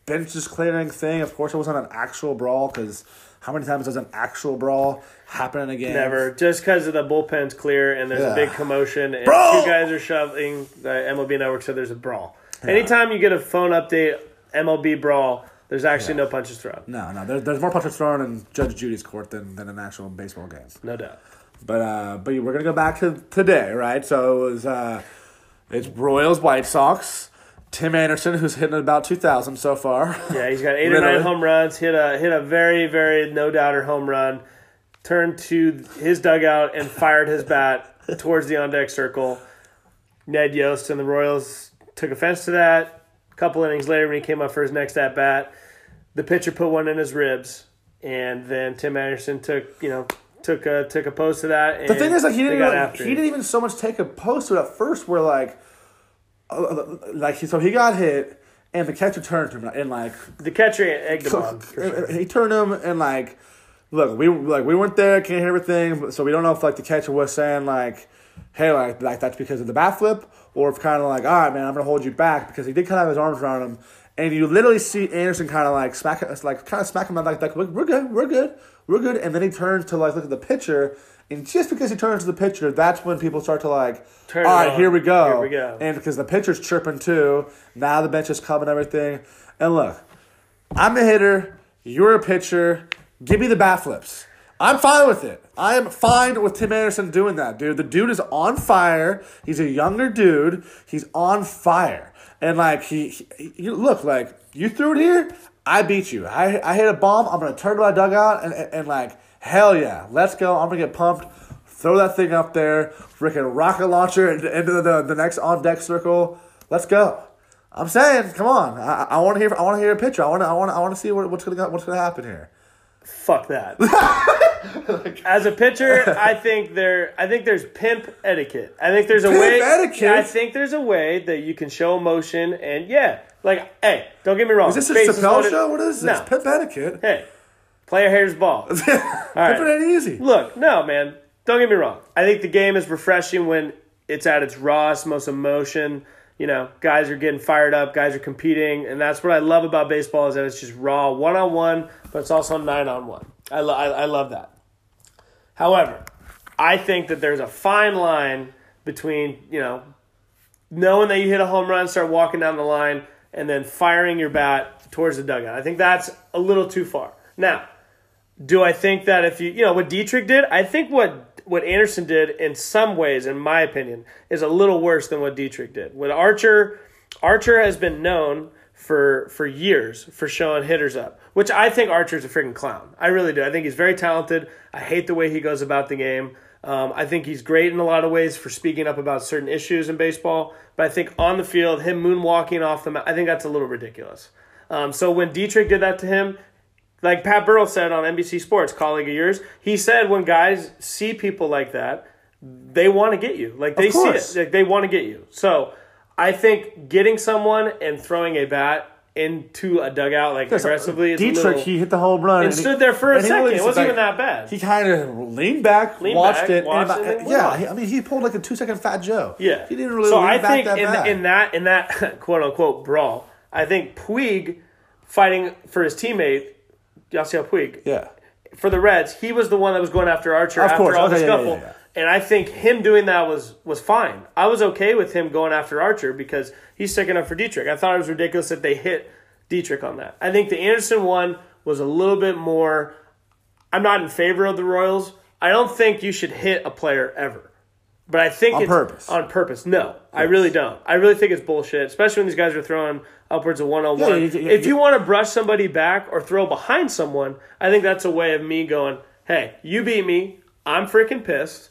benches clearing thing. Of course, it wasn't an actual brawl because how many times does an actual brawl happen in a game? Never. Just because of the bullpen's clear and there's Yeah. a big commotion and Brawl! two guys are shoving, uh, the MLB Network said there's a brawl. Anytime you get a phone update, MLB brawl, there's actually no punches thrown. No, no. There, there's more punches thrown in Judge Judy's court than, than an actual baseball game. No doubt. But uh, but we're gonna go back to today, right? So it was uh, it's Royals White Sox. Tim Anderson, who's hitting about two thousand so far. Yeah, he's got eight or nine home runs, hit a hit a very, very no doubter home run, turned to his dugout and fired his bat towards the on deck circle. Ned Yost and the Royals took offense to that. A couple innings later, when he came up for his next at bat, the pitcher put one in his ribs, and then Tim Anderson took you know took a took a pose to that. And The thing is, like he didn't even, he didn't even so much take a post to it at first. Where like, uh, like he, so he got hit, and the catcher turned to him and like The catcher egged him on. Sure. he turned him and like, look, we like we weren't there, can't hear everything, so we don't know if like the catcher was saying like, hey, like like that's because of the bat flip, or if kind of like, all right, man, I'm gonna hold you back because he did kind of have his arms around him, and you literally see Anderson kind of like smack, like kind of smack him like like we're good, we're good, we're good, and then he turns to like look at the pitcher. And just because he turns to the pitcher, that's when people start to like, Turn all right, on. here we go. Here we go. And because the pitcher's chirping too, now the bench is coming, everything. And look, I'm a hitter. You're a pitcher. Give me the bat flips. I'm fine with it. I am fine with Tim Anderson doing that, dude. The dude is on fire. He's a younger dude. He's on fire. And like he, he you look like you threw it here. I beat you. I, I hit a bomb. I'm gonna turn to my dugout and, and, and like hell yeah, let's go. I'm gonna get pumped. Throw that thing up there. Freaking rocket launcher into into the, the next on deck circle. Let's go. I'm saying, come on. I, I want to hear. I want to hear a picture. I want to. I want. I want to see what, what's gonna what's gonna happen here. Fuck that. As a pitcher, I think there. I think there's pimp etiquette. I think there's a Pimp way. etiquette? I think there's a way that you can show emotion, and yeah, like, hey, don't get me wrong. Is this a bases Chappelle loaded- show? What is this? No. Pimp etiquette. Hey, play a hair's ball. All right. Pimp it ain't easy. Look, no, man. Don't get me wrong. I think the game is refreshing when it's at its rawest, most emotion. You know, guys are getting fired up, guys are competing, and that's what I love about baseball is that it's just raw, one on one, but it's also nine on one. I, lo- I, I love that. However, I think that there's a fine line between you know knowing that you hit a home run, start walking down the line, and then firing your bat towards the dugout. I think that's a little too far. Now, do I think that if you, you know, what Dietrich did, I think what what Anderson did in some ways, in my opinion, is a little worse than what Dietrich did. With Archer, Archer has been known for for years for showing hitters up, which I think Archer's a freaking clown. I really do. I think he's very talented. I hate the way he goes about the game. Um, I think he's great in a lot of ways for speaking up about certain issues in baseball. But I think on the field, him moonwalking off the mat, I think that's a little ridiculous. Um, so when Dietrich did that to him, like Pat Burrell said on NBC Sports, colleague of yours, he said when guys see people like that, they want to get you. Like they see it. Like they want to get you. So I think getting someone and throwing a bat into a dugout like aggressively a Dietrich, little, he hit the home run and stood there for a second. It wasn't even that bad. He kind of leaned back, Leaned watched back, it, watched and it, and yeah, he, I mean, he pulled like a two second Fat Joe. Yeah, he didn't really. So I back think that in, bad. in that in that quote unquote brawl, I think Puig fighting for his teammate Yasiel Puig yeah, for the Reds, he was the one that was going after Archer Of after course. all the yeah, scuffle. yeah, yeah. And I think him doing that was was fine. I was okay with him going after Archer because he's sticking up for Dietrich. I thought it was ridiculous that they hit Dietrich on that. I think the Anderson one was a little bit more. I'm not in favor of the Royals. I don't think you should hit a player ever. But I think On purpose. on purpose. No, I really don't. I really think it's bullshit, especially when these guys are throwing upwards of one on one. Yeah, you- you- If you want to brush somebody back or throw behind someone, I think that's a way of me going, "Hey, you beat me. I'm freaking pissed.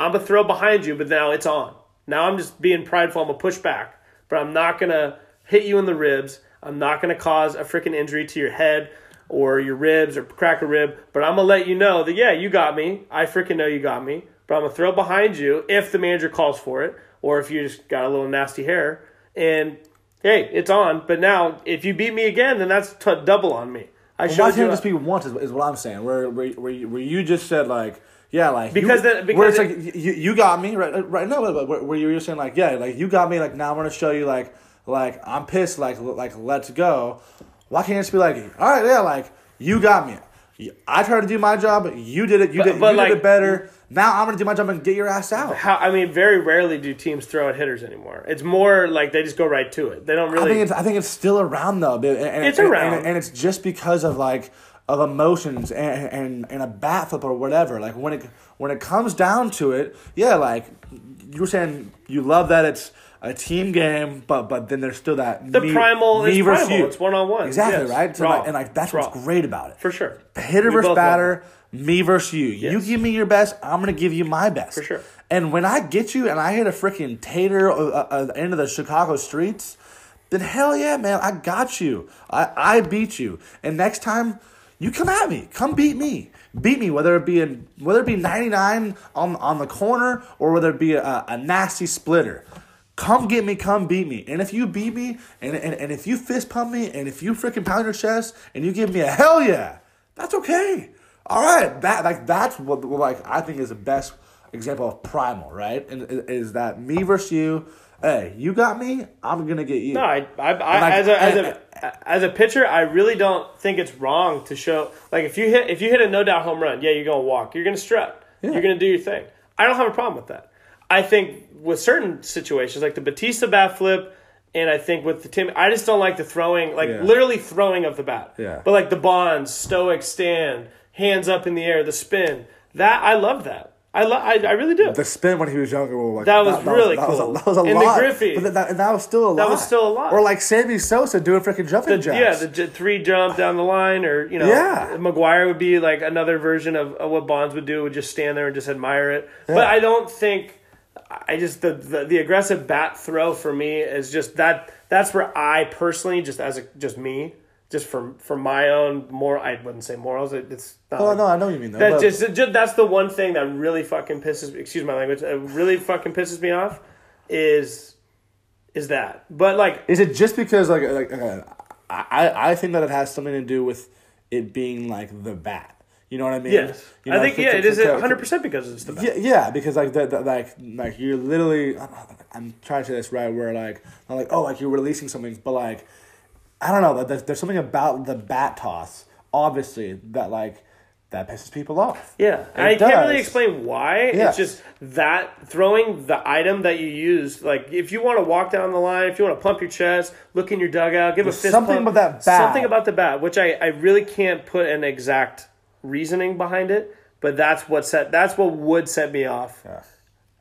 I'm gonna throw behind you, but now it's on. Now I'm just being prideful. I'm gonna push back, but I'm not gonna hit you in the ribs. I'm not gonna cause a freaking injury to your head." Or your ribs, or crack a rib, but I'm gonna let you know that yeah, you got me. I freaking know you got me, but I'm gonna throw behind you if the manager calls for it, or if you just got a little nasty hair. And hey, it's on. But now, if you beat me again, then that's t- double on me. I Why can't you. it just be once? Is, is what I'm saying. Where where where you, where you just said like yeah like Because you, then- because where it's it- like you, you got me right right now but where, where you were saying like yeah like you got me like now I'm gonna show you like like I'm pissed like like let's go. Why can't it just be like all right yeah like you got me. I tried to do my job. You did it. You But- did. but, you like- did it better. Now I'm gonna do my job and get your ass out. how, I mean, very rarely do teams throw at hitters anymore. It's more like they just go right to it. They don't really. I think it's I think it's still around though. but- And, It's and- around. and, and it's just because of like of emotions and, and and a bat flip or whatever. Like when it when it comes down to it, yeah, like you were saying, you love that it's a team game, but but then there's still that The me, primal me is versus primal. you. It's one-on-one. Exactly Yes. right. So like, and like that's Raw. what's great about it. for sure. Hitter We versus batter, me versus you. You give me your best, I'm gonna give you my best. For sure. And when I get you and I hit a freaking tater uh, uh, at the end of the Chicago streets, then hell yeah, man, I got you. I, I beat you. And next time, you come at me. Come beat me. Beat me, whether it be in whether it be 99 on on the corner or whether it be a, a nasty splitter. Come get me, come beat me. And if you beat me, and, and, and if you fist pump me, and if you freaking pound your chest, and you give me a hell yeah, that's okay. All right, that like that's what what, like I think is the best example of primal, right? And is that me versus you? Hey, you got me. I'm gonna get you. No, I, I, I as a as a as a pitcher, I really don't think it's wrong to show like if you hit if you hit a no doubt home run, yeah, you're gonna walk, you're gonna strut, you're gonna do your thing. I don't have a problem with that. I think with certain situations like the Bautista bat flip, and I think with the Tim, I just don't like the throwing, like Yeah. literally throwing of the bat. Yeah. But like the bonds, stoic stand, hands up in the air, the spin, that I love that. I love, I, I really do. the spin when he was younger. Well, like, That was really that cool. Was a, that was a And the lot. Griffey. but that, that was still a lot. That was still a lot. Or like Sammy Sosa doing freaking jumping The- jacks. yeah, the j- three jump down the line, or you know, Yeah. McGwire would be like another version of, of what Bonds would do. Would just stand there and just admire it. But I don't think I just the, the the aggressive bat throw for me is just that. That's where I personally, just as a, just me, just for for my own more. I wouldn't say morals. It, it's not. Oh like- no, I know you mean though. that just, just that's the one thing that really fucking pisses. Excuse my language. That really fucking pisses me off. Is is that? But like Is it just because like like uh, I I think that it has something to do with it being like the bat. You know what I mean? yes, You know, I think yeah, to- it is hundred percent because it's the best. Yeah, yeah, because like that, that like like you're literally I'm trying to say this right where like not like oh like you're releasing something, but like I don't know. There's, there's something about the bat toss, obviously, that like that pisses people off. Yeah, It I can't really explain why. Yeah. It's just that throwing the item that you use. Like, if you want to walk down the line, if you want to pump your chest, look in your dugout, give There's a fist something pump, about that bat. something about the bat, which I, I really can't put an exact reasoning behind it. But that's what set. That's what would set me off Yeah.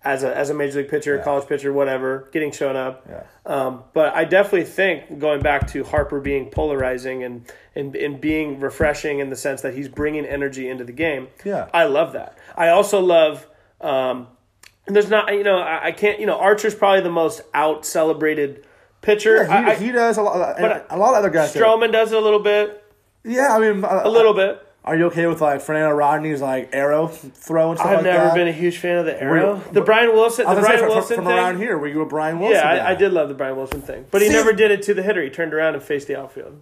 As a as a major league pitcher, college pitcher, whatever, getting shown up. Yeah. Um, but I definitely think going back to Harper being polarizing and, and and being refreshing in the sense that he's bringing energy into the game. Yeah. I love that. I also love. Um, and there's not you know I, I can't you know Archer's probably the most out celebrated pitcher. Yeah, he, I, he does a lot. but a lot of other guys. do. Stroman does it a little bit, Yeah, I mean a little bit. Are you okay with like Fernando Rodney's like arrow throw and stuff like that? I've like never that? been a huge fan of the arrow. Were- the Brian Wilson, I the was gonna say, Brian from, Wilson from thing. around here, were you a Brian Wilson? Yeah, guy? I, I did love the Brian Wilson thing, but he See- never did it to the hitter. He turned around and faced the outfield.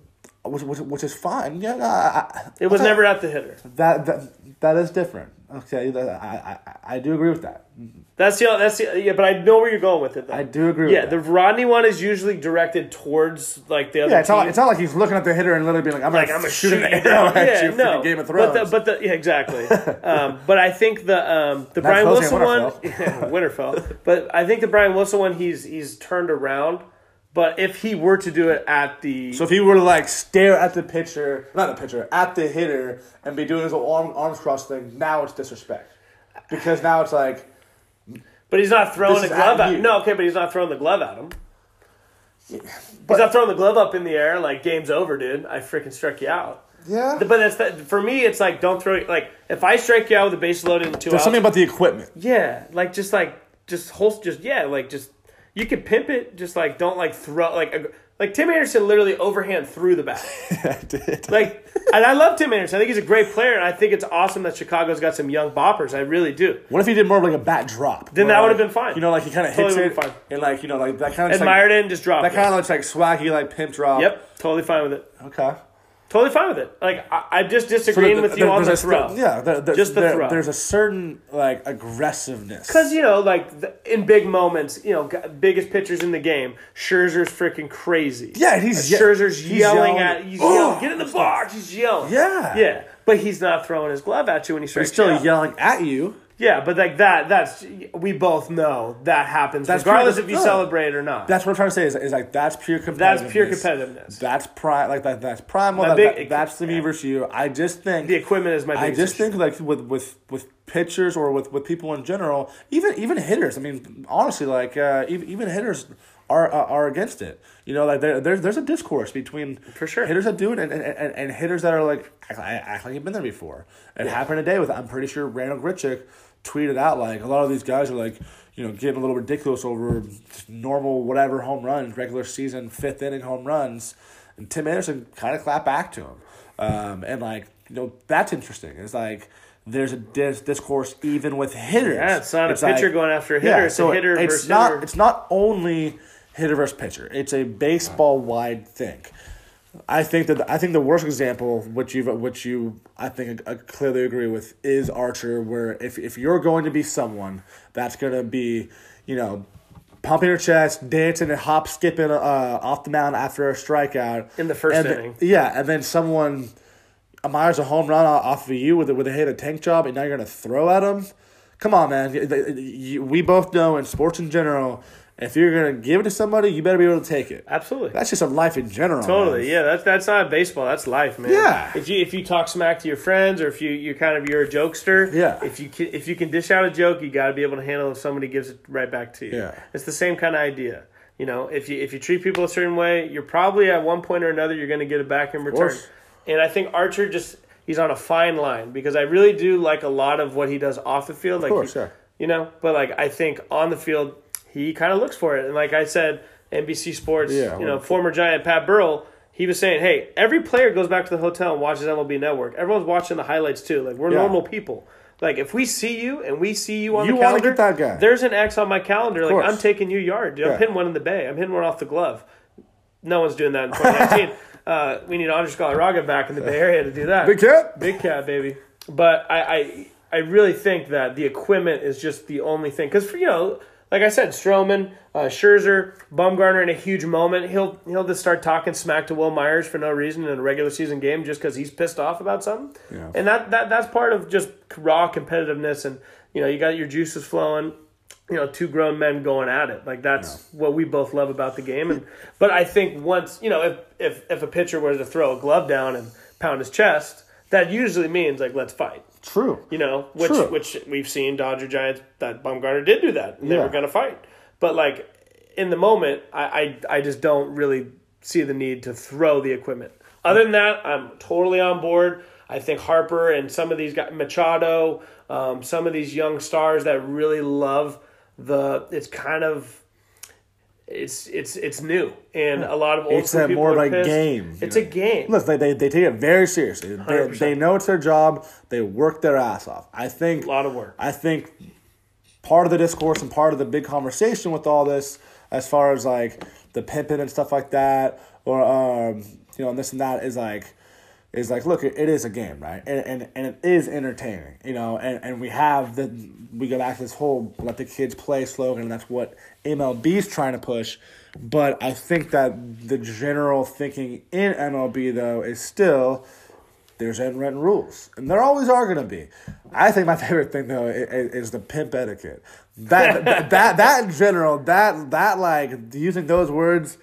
Which, which, which is fine. Yeah, I, I, It was okay. never at the hitter. that that that is different. Okay, I, I I do agree with that. That's the that's the yeah, but I know where you're going with it. Though. I do agree. Yeah, the. Rodney one is usually directed towards like the other yeah. It's not, it's not like he's looking at the hitter and literally being like, "I'm like gonna I'm gonna shoot an arrow down. at yeah, you." no, Game of Thrones. But the, but the yeah, exactly. um, but I think the um, the Brian Wilson one, yeah, Winterfell. But I think the Brian Wilson one, he's he's turned around. But if he were to do it at the so if he were to like stare at the pitcher, not the pitcher, at the hitter, and be doing his little arm, arms cross thing, now it's disrespect. Because now it's like, But he's not throwing the glove at at you. No, okay, but he's not throwing the glove at him. but he's not throwing the glove up in the air like game's over, dude. I freaking struck you out. yeah. But that's that, for me. It's like don't throw like if I strike you out with a base loaded and two There's outs. something about the equipment. yeah, like just like just hold just yeah, like just you could pimp it. Just like don't like throw like like Tim Anderson literally overhand threw the bat. I did. Like, and I love Tim Anderson. I think he's a great player, and I think it's awesome that Chicago's got some young boppers. I really do. What if he did more of like a bat drop? Then that like, would've been fine. You know, like he kind of Totally hits it fine. and like you know, like that kind of Admired it and just dropped That kind of looks like swaggy, like pimp drop. Yep, totally fine with it. Okay. Totally fine with it. Like I, I'm just So disagreeing there- with you there- on the there's a- throw. Yeah, there, there, Just the there- throw. There's a certain like aggressiveness. Because you know, like the, in big moments, you know, biggest pitchers in the game, Scherzer's freaking crazy. Yeah, he's ye- Scherzer's he's yelling, yelling, at he's "Oh!" yelling, get in the box. He's yelling. Yeah. yeah, but he's not throwing his glove at you when he he's still you out. yelling at you. Yeah, but like that, that's we both know that happens That's regardless pure- if you no. celebrate or not. That's what I'm trying to say. Is, is like that's pure competitiveness. That's pure competitiveness. That's prime. Like that. That's primal. That, big- that- that's the me versus you. I just think the equipment is my I just issue. think like with with with pitchers or with with people in general, even even hitters. I mean, honestly, like uh, even even hitters are uh, are against it. You know, like there, there's there's a discourse between For sure. hitters that do it and and, and, and hitters that are like act, like- act like you've been there before. It happened today with I'm pretty sure Randall Grichuk tweeted out like a lot of these guys are like. You know, getting a little ridiculous over normal whatever home runs, regular season fifth inning home runs, and Tim Anderson kind of clapped back to him, um, and like you know that's interesting. It's like there's a dis- discourse even with hitters. Yeah, it's not a pitcher going after a hitter, it's a hitter it's versus not. hitter. It's not only hitter versus pitcher. It's a baseball wide thing. I think that I think the worst example, which you which you I think I clearly agree with, is Archer. Where if if you're going to be someone that's going to be, you know, pumping your chest, dancing and hop skipping uh, off the mound after a strikeout In the first inning. yeah, and then someone admires a home run off of you with a, with a hit a tank job, and now you're going to throw at him. Come on, man. We both know in sports in general, if you're going to give it to somebody, you better be able to take it. Absolutely. That's just a life in general. Totally, man. yeah. That's that's not baseball. That's life, man. Yeah. If you if you talk smack to your friends, or if you you kind of you're a jokester, Yeah. If you can, if you can dish out a joke, you got to be able to handle if somebody gives it right back to you. Yeah. It's the same kind of idea. You know, if you if you treat people a certain way, you're probably at one point or another you're going to get it back in return. And I think Archer just he's on a fine line because I really do like a lot of what he does off the field. Like course, he- yeah. You know, but like I think on the field he kind of looks for it, and like I said, NBC Sports, Yeah, you know, former Giant Pat Burrell, he was saying, "Hey, every player goes back to the hotel and watches MLB Network. Everyone's watching the highlights too. Like we're Yeah. normal people. Like if we see you and we see you on You the calendar, get that guy. there's an X on my calendar. Like course. I'm taking you yard. Dude, Yeah. I'm hitting one in the bay. I'm hitting one off the glove. No one's doing that in 2019. uh, we need Andres Galarraga back in the Bay Area to do that. Big cat. Big cat, baby. But I, I, I really think that the equipment is just the only thing. Because for you know, like I said, Stroman, uh, Scherzer, Bumgarner in a huge moment, he'll he'll just start talking smack to Wil Myers for no reason in a regular season game just because he's pissed off about something. Yeah. And that, that that's part of just raw competitiveness. And you know, you got your juices flowing. You know, two grown men going at it. Like that's what we both love about the game. And but I think once you know, if if if a pitcher were to throw a glove down and pound his chest, that usually means like let's fight. True. You know, which True. which we've seen Dodger Giants that Bumgarner did do that. And They were going to fight, but like in the moment, I, I I just don't really see the need to throw the equipment. Other than that, I'm totally on board. I think Harper and some of these guys, Machado, um, some of these young stars that really love the. It's kind of. It's it's it's new and a lot of old It's a more like pissed. game, It's know. a game. Look, they, they, they take it very seriously. They, 100%. they know it's their job. They work their ass off. I think A lot of work. I think part of the discourse and part of the big conversation with all this, as far as like the pimping and stuff like that, or um, you know, and this and that, is like is like, look, it, is a game, right? And, and and it is entertaining, you know. And, and we have the we go back to this whole let the kids play slogan, and that's what MLB's trying to push. But I think that the general thinking in MLB though is still there's unwritten rules, and there always are going to be. I think my favorite thing though is, is the pimp etiquette. That, that that that in general, that that like using those words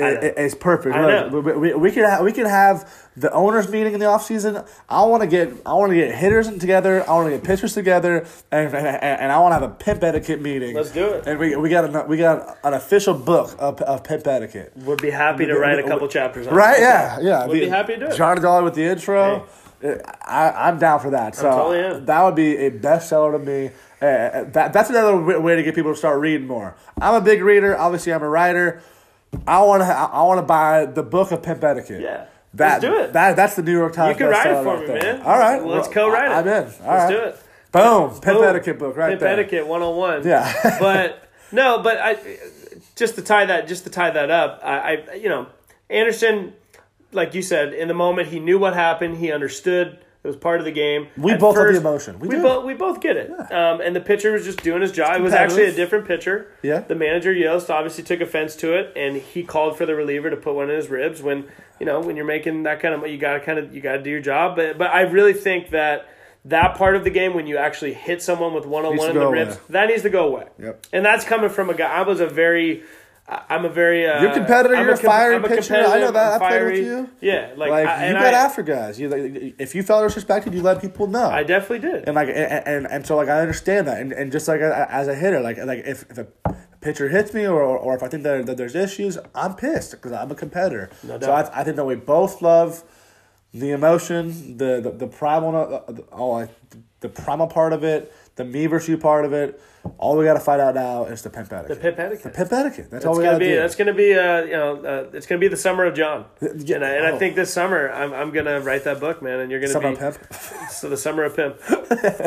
is, is perfect. Look, we, we, we can have, we can have the owners meeting in the off season. I want to get I want to get hitters together. I want to get pitchers together, and, and, and I want to have a pimp etiquette meeting. Let's do it. And we, we got a, we got an official book of, of pimp etiquette. We'd be happy to write a couple chapters on Right? it. Yeah, yeah. Would be happy to do it. John Dolly with the intro. I, I'm down for that. So totally that would be a bestseller to me. Uh, that that's another way to get people to start reading more. I'm a big reader. Obviously, I'm a writer. I want to. I want to buy the book of pimp etiquette. Yeah. That, Let's do it. That that's the New York Times. You can write it for right me, there. man. All right, Let's Well, co-write it. I'm in. All Let's right. do it. Boom. Pimp Boom. etiquette book right Pimp there. etiquette 101. Yeah. but no, but I just to tie that just to tie that up, I, I you know, Anderson like you said, in the moment he knew what happened, he understood it was part of the game. We At both have the emotion. We We, both we both get it. Um, and the pitcher was just doing his job. It was actually a different pitcher. Yeah. The manager Yost obviously took offense to it, and he called for the reliever to put one in his ribs. When you know when you're making that kind of money, you got to kind of you got to do your job. But but I really think that that part of the game when you actually hit someone with one on one in the ribs away. that needs to go away. Yep. And that's coming from a guy. I was a very. I- I'm a very. Uh, You're a competitor, I'm you're a com- fiery I'm a pitcher, I know that, I'm played with you. Yeah, like, Like I, you got I, after guys. You like, if you felt disrespected, you let people know. I definitely did. and like and, and and so like I understand that and, and just like uh, as a hitter like like if, if a pitcher hits me or, or if I think that, that there's issues I'm pissed because I'm a competitor No doubt. so. I, I think that we both love the emotion the the, the primal uh, the, oh, the primal part of it the me versus you part of it all we got to find out now is the pimp etiquette The pimp etiquette. the pimp etiquette that's It's all we got to be. do That's gonna be. Uh, you know, uh, it's gonna be the summer of John. Yeah, and I, and I oh. think this summer I'm, I'm gonna write that book, man. And you're gonna Summer be pimp so the summer of pimp.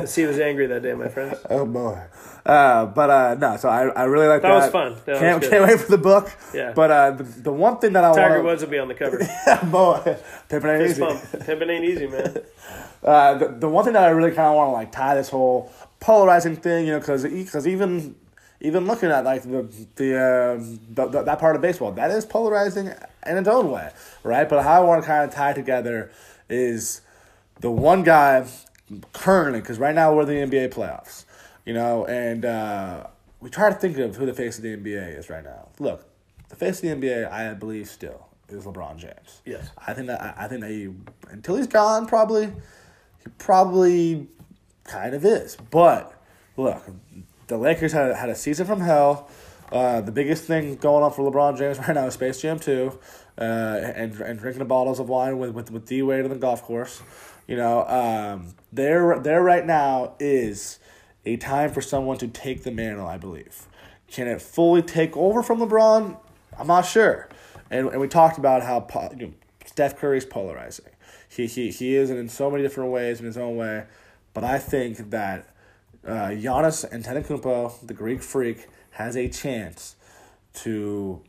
See, he was angry that day, my friend. oh boy uh, but uh, no so I, I really like that That was fun. That can't, good. can't wait for the book Yeah. but uh, the, the one thing that I Tiger want Woods will be on the cover. yeah, boy pimping ain't Fist easy. Pimping ain't easy, man. Uh, the, the one thing that I really kind of want to like tie this whole polarizing thing, you know, because because even even looking at like the the, um the, the that part of baseball, that is polarizing in its own way, right? But how I want to kind of tie together is the one guy currently, because right now we're in the NBA playoffs, you know, and uh, we try to think of who the face of the NBA is right now. Look, the face of the NBA, I believe, still is LeBron James. Yes. I think that I I think that he until he's gone, probably he probably kind of is. But look, the Lakers had had a season from hell. Uh, the biggest thing going on for LeBron James right now is Space Jam 2, uh, and and drinking the bottles of wine with with, with D Wade on the golf course. You know, um, there there right now is a time for someone to take the mantle. I believe. Can it fully take over from LeBron? I'm not sure. And, and we talked about how you know, Steph Curry's polarizing. He he he is in so many different ways in his own way, but I think that uh, Giannis Antetokounmpo, the Greek freak, has a chance to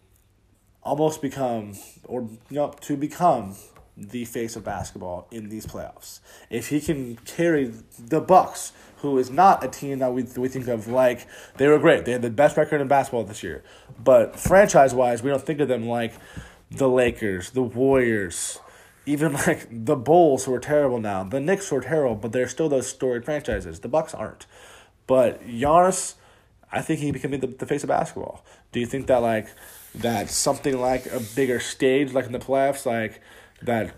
almost become or you know, to become the face of basketball in these playoffs. If he can carry the Bucks, who is not a team that we we think of like they were great. They had the best record in basketball this year. But franchise wise, we don't think of them like the Lakers, the Warriors, even like the Bulls who are terrible now. The Knicks who are terrible, but they're still those storied franchises. The Bucks aren't. But Giannis, I think he can be the, the face of basketball. Do you think that like that something like a bigger stage like in the playoffs, like that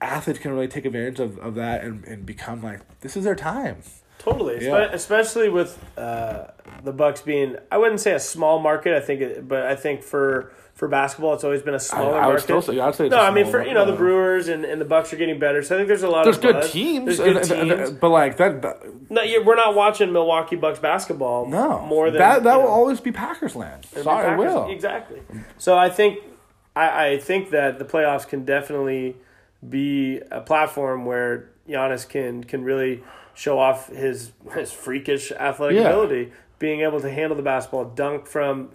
athletes can really take advantage of, of that and, and become like this is their time. Totally, Yeah. Especially with uh, the Bucks being, I wouldn't say a small market. I think, but I think for for basketball, it's always been a smaller I would market. still say- I'd say no. I mean, for you know, the. Brewers and, and the Bucks are getting better. So I think there's a lot There's of good buzz. teams, There's good and- and- teams. and- but like that, that no, we're not watching Milwaukee Bucks basketball. no more than that. That will know, always be Packers land. Sorry, it Packers. will. exactly. So I think I, I think that the playoffs can definitely be a platform where Giannis can can really show off his his freakish athletic Yeah. ability, being able to handle the basketball, dunk from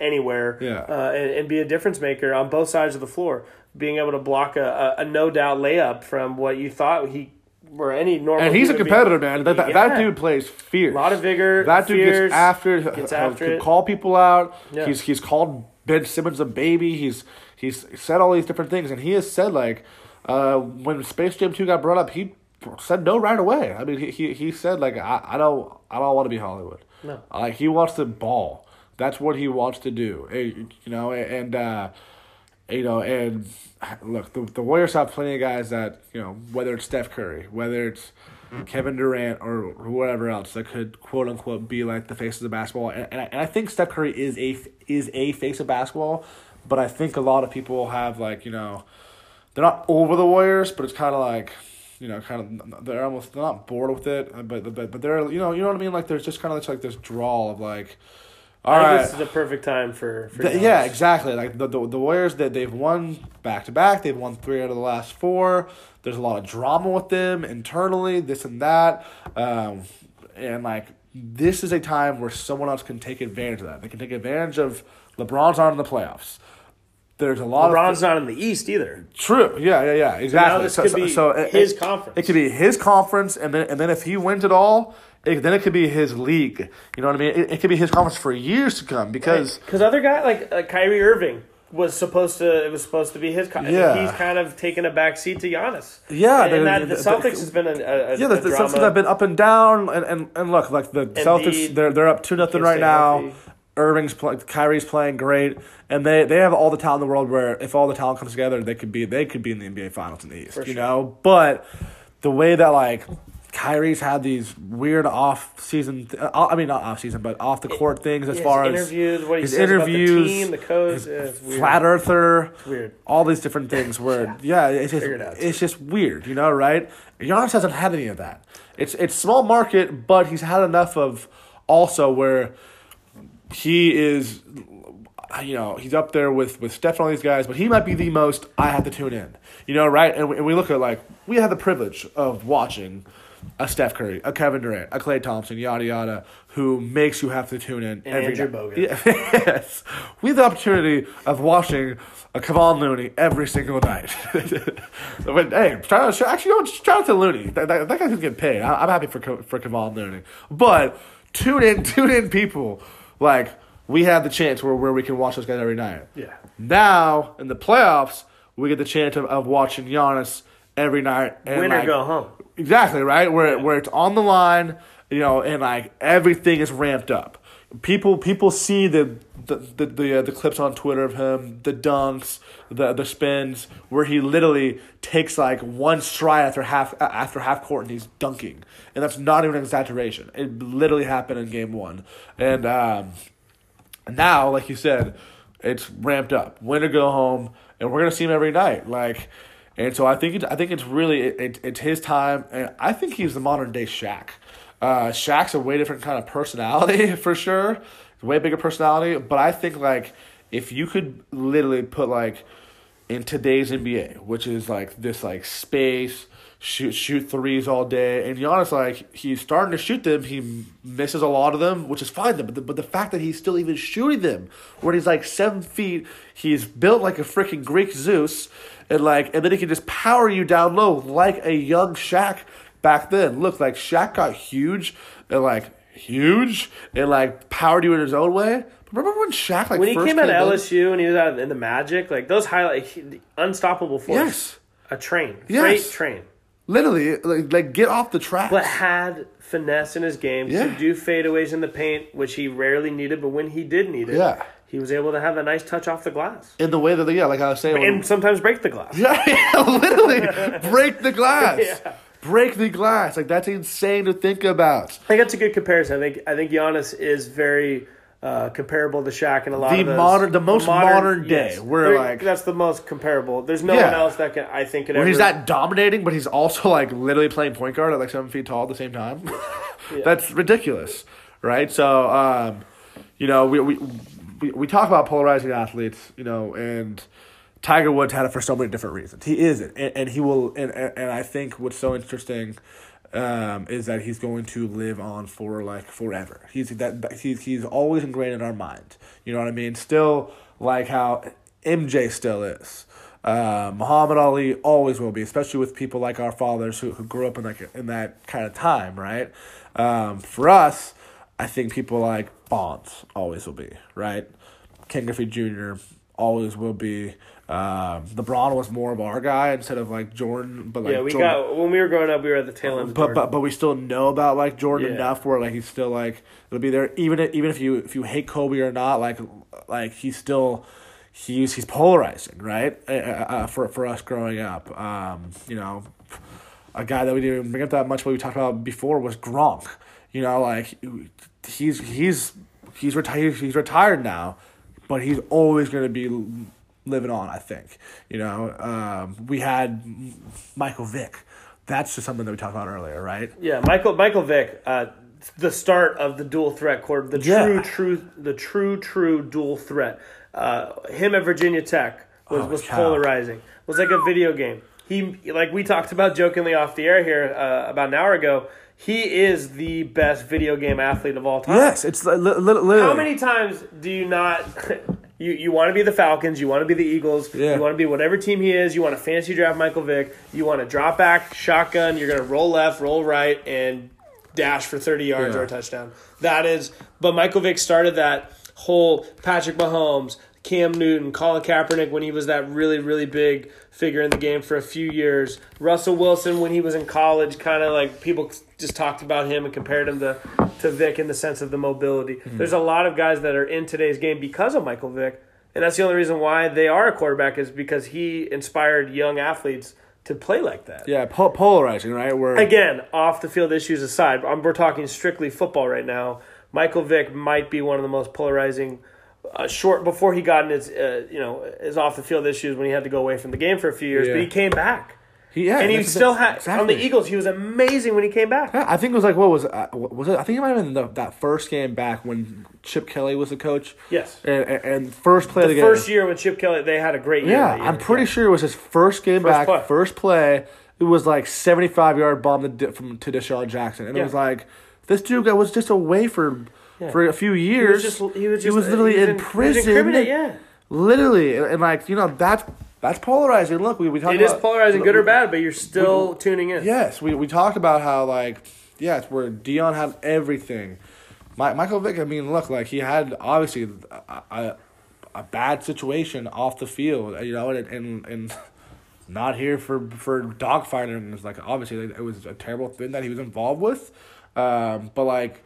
anywhere, Yeah. uh, and, and be a difference maker on both sides of the floor. Being able to block a, a, a no doubt layup from what you thought he or any normal. And he's a competitor, man. That, that, that dude plays fierce. A lot of vigor. That dude fierce, gets after, gets uh, after can it. call people out. Yeah. He's he's called Ben Simmons a baby. He's he's said all these different things, and he has said like uh, when Space Jam Two got brought up, he said no right away. I mean, he he, he said like I, I don't I don't want to be Hollywood. No. like he wants to ball. That's what he wants to do. You know, and. uh you know, and look, the, the Warriors have plenty of guys that, you know, whether it's Steph Curry, whether it's Kevin Durant or whatever else that could quote unquote be like the faces of the basketball. And, and, I, and I think Steph Curry is a is a face of basketball, but I think a lot of people have like, you know, they're not over the Warriors, but it's kind of like, you know, kind of they're almost they're not bored with it, but but but they're you know you know what I mean. Like there's just kind of like this drawl of like, all I right, this is the perfect time for. for Th- yeah, exactly. Like the the, the Warriors that they've won back to back. They've won three out of the last four. There's a lot of drama with them internally, this and that, um, and like this is a time where someone else can take advantage of that. They can take advantage of LeBron's not in the playoffs. There's a lot LeBron's not in the East either. true. Yeah, yeah, yeah. Exactly. could be it- his it- conference. It could be his conference, and then and then if he wins it all. It, then it could be his league. You know what I mean? It, it could be his conference for years to come because because other guy like uh, Kyrie Irving was supposed to it was supposed to be his. co- Yeah. he's kind of taken a back seat to Giannis. Yeah, and, the- and that, the- the, the- Celtics has been a, a, Yeah, the, a the. Celtics have been up and down, and, and, and look, like the Celtics, they're they're up two nothing right now. healthy. Irving's play, Kyrie's playing great, and they, they have all the talent in the world. Where if all the talent comes together, they could be they could be in the NBA Finals in the East. For you sure. know, but the way that like Kyrie's had these weird off season, th- uh, I mean not off season, but off the court things as His far as interviews, what he his interviews, about the team, the coach, his yeah, flat earther, weird. all these different things where yeah, it's just it it's just weird, you know, right? Giannis hasn't had any of that. It's it's small market, but he's had enough of also where he is you know, he's up there with with Steph and all these guys, but he might be the most I have to tune in. You know, right? And we, and we look at like we have the privilege of watching a Steph Curry, a Kevin Durant, a Klay Thompson, yada yada, who makes you have to tune in And every Andrew night. Bogut. Yeah, yes, we have the opportunity of watching a Kevon Looney every single night. but hey, shout out, actually, no, shout out to Looney. That, that, that guy can get paid. I, I'm happy for for Kevon Looney. But tune in, tune in, people. Like we have the chance where where we can watch those guys every night. Yeah. Now in the playoffs, we get the chance of, of watching Giannis every night. And Win or like, go home. Exactly right, where where it's on the line, you know, and like everything is ramped up. People people see the the the the, uh, the clips on Twitter of him, the dunks, the the spins, where he literally takes like one stride after half after half court and he's dunking, and that's not even an exaggeration. It literally happened in game one, and um, now, like you said, it's ramped up. Win or go home, and we're gonna see him every night. Like, and so I think I think it's really it, it, it's his time, and I think he's the modern day Shaq. Uh, Shaq's a way different kind of personality for sure, way bigger personality. But I think like if you could literally put like in today's NBA, which is like this like space shoot shoot threes all day. And Giannis like he's starting to shoot them, he misses a lot of them, which is fine. But the, but the fact that he's still even shooting them, when he's like seven feet, he's built like a freaking Greek Zeus, and like and then he can just power you down low like a young Shaq back then. Look, like Shaq got huge and like huge and like powered you in his own way. Remember when Shaq like when he came out of in? LSU and he was out in the Magic, like those highlight, unstoppable force. Yes. a train, Yes. freight train. Literally, like, like get off the track. but had finesse in his game Yeah. to do fadeaways in the paint, which he rarely needed, but when he did need it, Yeah. he was able to have a nice touch off the glass in the way that, yeah, like I was saying, when- and sometimes break the glass. Yeah, yeah, literally break the glass. Yeah. Break the glass. Like that's insane to think about. I think that's a good comparison. I think I think Giannis is very uh, comparable to Shaq in a lot The of those, modern- the most modern day, where, They're- like- that's the most comparable. There's no Yeah. one else that can I think could Where ever. he's that dominating, but he's also like literally playing point guard at like seven feet tall at the same time. That's ridiculous, right? So, um, you know, we, we we we talk about polarizing athletes, you know, and Tiger Woods had it for so many different reasons. He is it, and, and he will. And and I think what's so interesting um, is that he's going to live on for like forever. He's that he's he's always ingrained in our mind. You know what I mean? Still like how MJ still is. Uh, Muhammad Ali always will be, especially with people like our fathers who, who grew up in like in that kind of time, right? Um, for us, I think people like Bonds always will be, right? Ken Griffey Jr. always will be. Um, LeBron was more of our guy instead of like Jordan, but like yeah, we Jordan, got when we were growing up, we were at the tail end. Of but but but we still know about like Jordan Yeah. enough where like he's still like it'll be there even if, even if you if you hate Kobe or not like like he's still he's he's polarizing right uh, uh, for for us growing up um you know a guy that we didn't bring up that much what we talked about before was Gronk you know like he's he's he's retired he's retired now but he's always going to be living on I think you know um we had Michael Vick that's just something that we talked about earlier right Yeah, Michael Michael Vick, uh, the start of the dual threat quarter, the Yeah. true true the true true dual threat. Uh, him at Virginia Tech was Oh, was polarizing. Was like a video game. He like we talked about jokingly off the air here uh, about an hour ago. He is the best video game athlete of all time. yes it's li- li- literally How many times do you not? You, you want to be the Falcons. You want to be the Eagles. Yeah. You want to be whatever team he is. You want to fantasy draft Michael Vick. You want to drop back, shotgun. You're going to roll left, roll right, and dash for 30 yards Yeah. or a touchdown. That is. But Michael Vick started that whole Patrick Mahomes, Cam Newton, Colin Kaepernick when he was that really, really big figure in the game for a few years. Russell Wilson when he was in college, kind of like people just talked about him and compared him to, to Vick in the sense of the mobility. Mm-hmm. There's a lot of guys that are in today's game because of Michael Vick. And that's the only reason why they are a quarterback is because he inspired young athletes to play like that. yeah po- polarizing right where Again, off the field issues aside, I'm- we're talking strictly football right now. Michael Vick might be one of the most polarizing. Uh, short before he got in his, uh, you know, his off the field issues when he had to go away from the game for a few years, Yeah. but he came back, yeah and he still had exactly. on the Eagles. He was amazing when he came back. Yeah, I think it was like what was it, uh, what was it? I think it might have been the, that first game back when Chip Kelly was the coach. Yes. and, and, first play of The the game. first year when Chip Kelly, they had a great year. yeah. I'm pretty Yeah. sure it was his first game First back, play. first play. It was like 75 yard bomb to, from to DeSean Jackson, and Yeah. it was like this dude guy was just away for for a few He years. was just, he was just, literally he was in he was prison. yeah. Literally, and, and like you know that's that's polarizing. Look, we we talked about it. It is about polarizing, good or bad, but you're still tuning in. Yes, we, we talked about how like yeah, it's where Deion had everything. My, Michael Vick, I mean, look, like he had obviously a, a, a bad situation off the field, you know, and and, and not here for for dogfighting. And it's like obviously like, it was a terrible thing that he was involved with, um, but like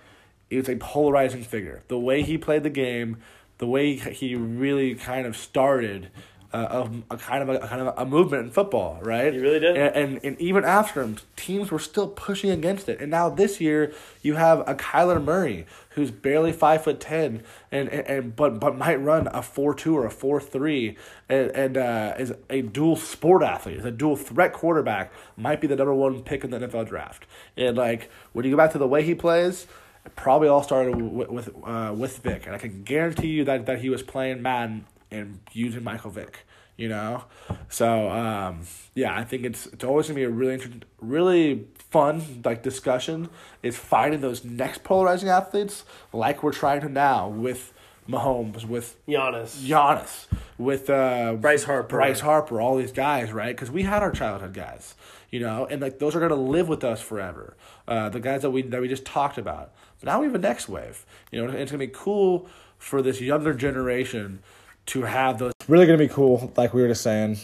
he was a polarizing figure. The way he played the game, the way he really kind of started. Uh, a, a kind of a, a kind of a movement in football, right? He really did. And, and and even after him, teams were still pushing against it. And now this year, you have a Kyler Murray who's barely five foot ten, and, and, and but but might run a four two or a four three, and and uh, is a dual sport athlete, is a dual threat quarterback, might be the number one pick in the NFL draft. And like when you go back to the way he plays. It probably all started with with, uh, with Vick, and I can guarantee you that, that he was playing Madden and using Michael Vick. You know, so um, yeah, I think it's it's always gonna be a really inter- really fun like discussion. Is finding those next polarizing athletes like we're trying to now with Mahomes, with Giannis. Giannis, with uh, Bryce Harper. Bryce Harper, all these guys, right? Because we had our childhood guys, you know, and like those are gonna live with us forever. Uh, the guys that we that we just talked about. But now we have a next wave. You know, and it's gonna be cool for this younger generation to have those. Really gonna be cool, like we were just saying.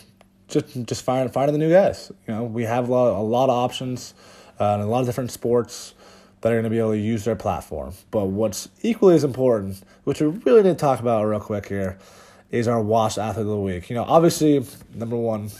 Just just find finding the new guys. You know, we have a lot a lot of options, uh, and a lot of different sports that are going to be able to use their platform. But what's equally as important, which we really need to talk about real quick here, is our Washed Athlete of the Week. You know, obviously, number one,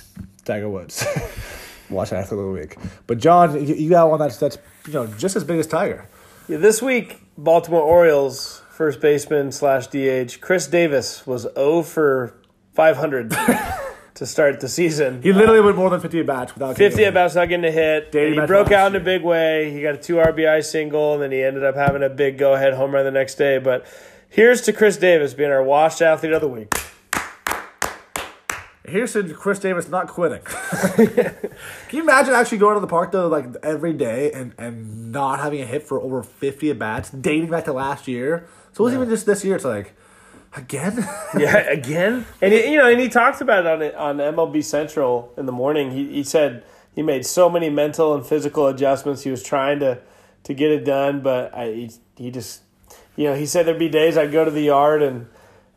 Tiger Woods, Washed Athlete of the Week. But John, you got one that's that's you know just as big as Tiger. Yeah, this week, Baltimore Orioles first baseman slash DH Chris Davis was 0 for 500 to start the season. He literally went more than fifty at bats without getting 50 at bats, not getting a hit. And he broke out in a big way. He got a two RBI single, and then he ended up having a big go ahead home run the next day. But here's to Chris Davis being our washed athlete of the week. Here's to Chris Davis not quitting. Can you imagine actually going to the park though, like every day and, and not having a hit for over fifty at bats, dating back to last year? So it wasn't even just this year. It's like again. Yeah, again. And he, you know, and he talked about it on on MLB Central in the morning. He he said he made so many mental and physical adjustments. He was trying to to get it done, but I he, he just you know he said there'd be days I'd go to the yard and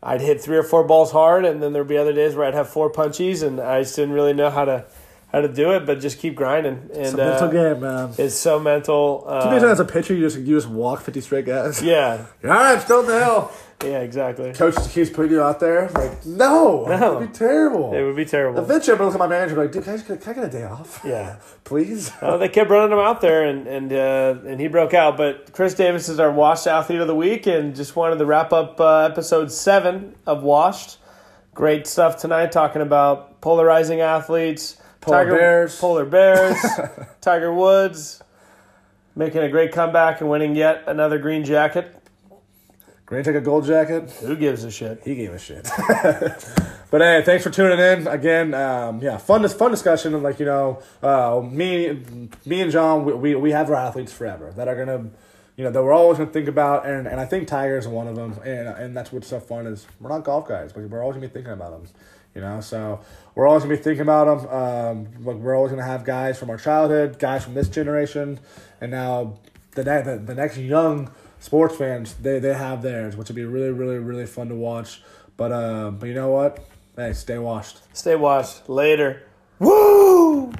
I'd hit three or four balls hard, and then there'd be other days where I'd have four punchies, and I just didn't really know how to how to do it, but just keep grinding. And It's a mental uh, game, man. it's so mental. Sometimes Uh, as a pitcher, you just you just walk fifty straight guys. yeah, All right, still in the hill. yeah, exactly. Coach keeps putting you out there. Like, no, No. that'd be terrible. It would be terrible. Eventually, I'm gonna look at my manager like, dude, can I, just, can I get a day off? Yeah. Please. Oh, they kept running him out there, and and uh, and he broke out. But Chris Davis is our Washed Athlete of the Week, and just wanted to wrap up uh, episode seven of Washed. Great stuff tonight, talking about polarizing athletes, Polar bears. polar bears, Tiger Woods, making a great comeback and winning yet another green jacket. Green take a gold jacket. Who gives a shit? He gave a shit. but hey, thanks for tuning in again. Um, yeah, fun fun discussion. And like you know, uh, me me and John, we, we we have our athletes forever that are gonna, you know, that we're always gonna think about. And and I think Tiger's one of them. And and that's what's so fun is we're not golf guys, but we're always gonna be thinking about them. You know, so we're always gonna be thinking about them. Um, like we're always gonna have guys from our childhood, guys from this generation, and now the ne- the, the next young sports fans they they have theirs, which would be really really really fun to watch. But uh, but you know what? Hey, stay washed. Stay washed. Later. Woo!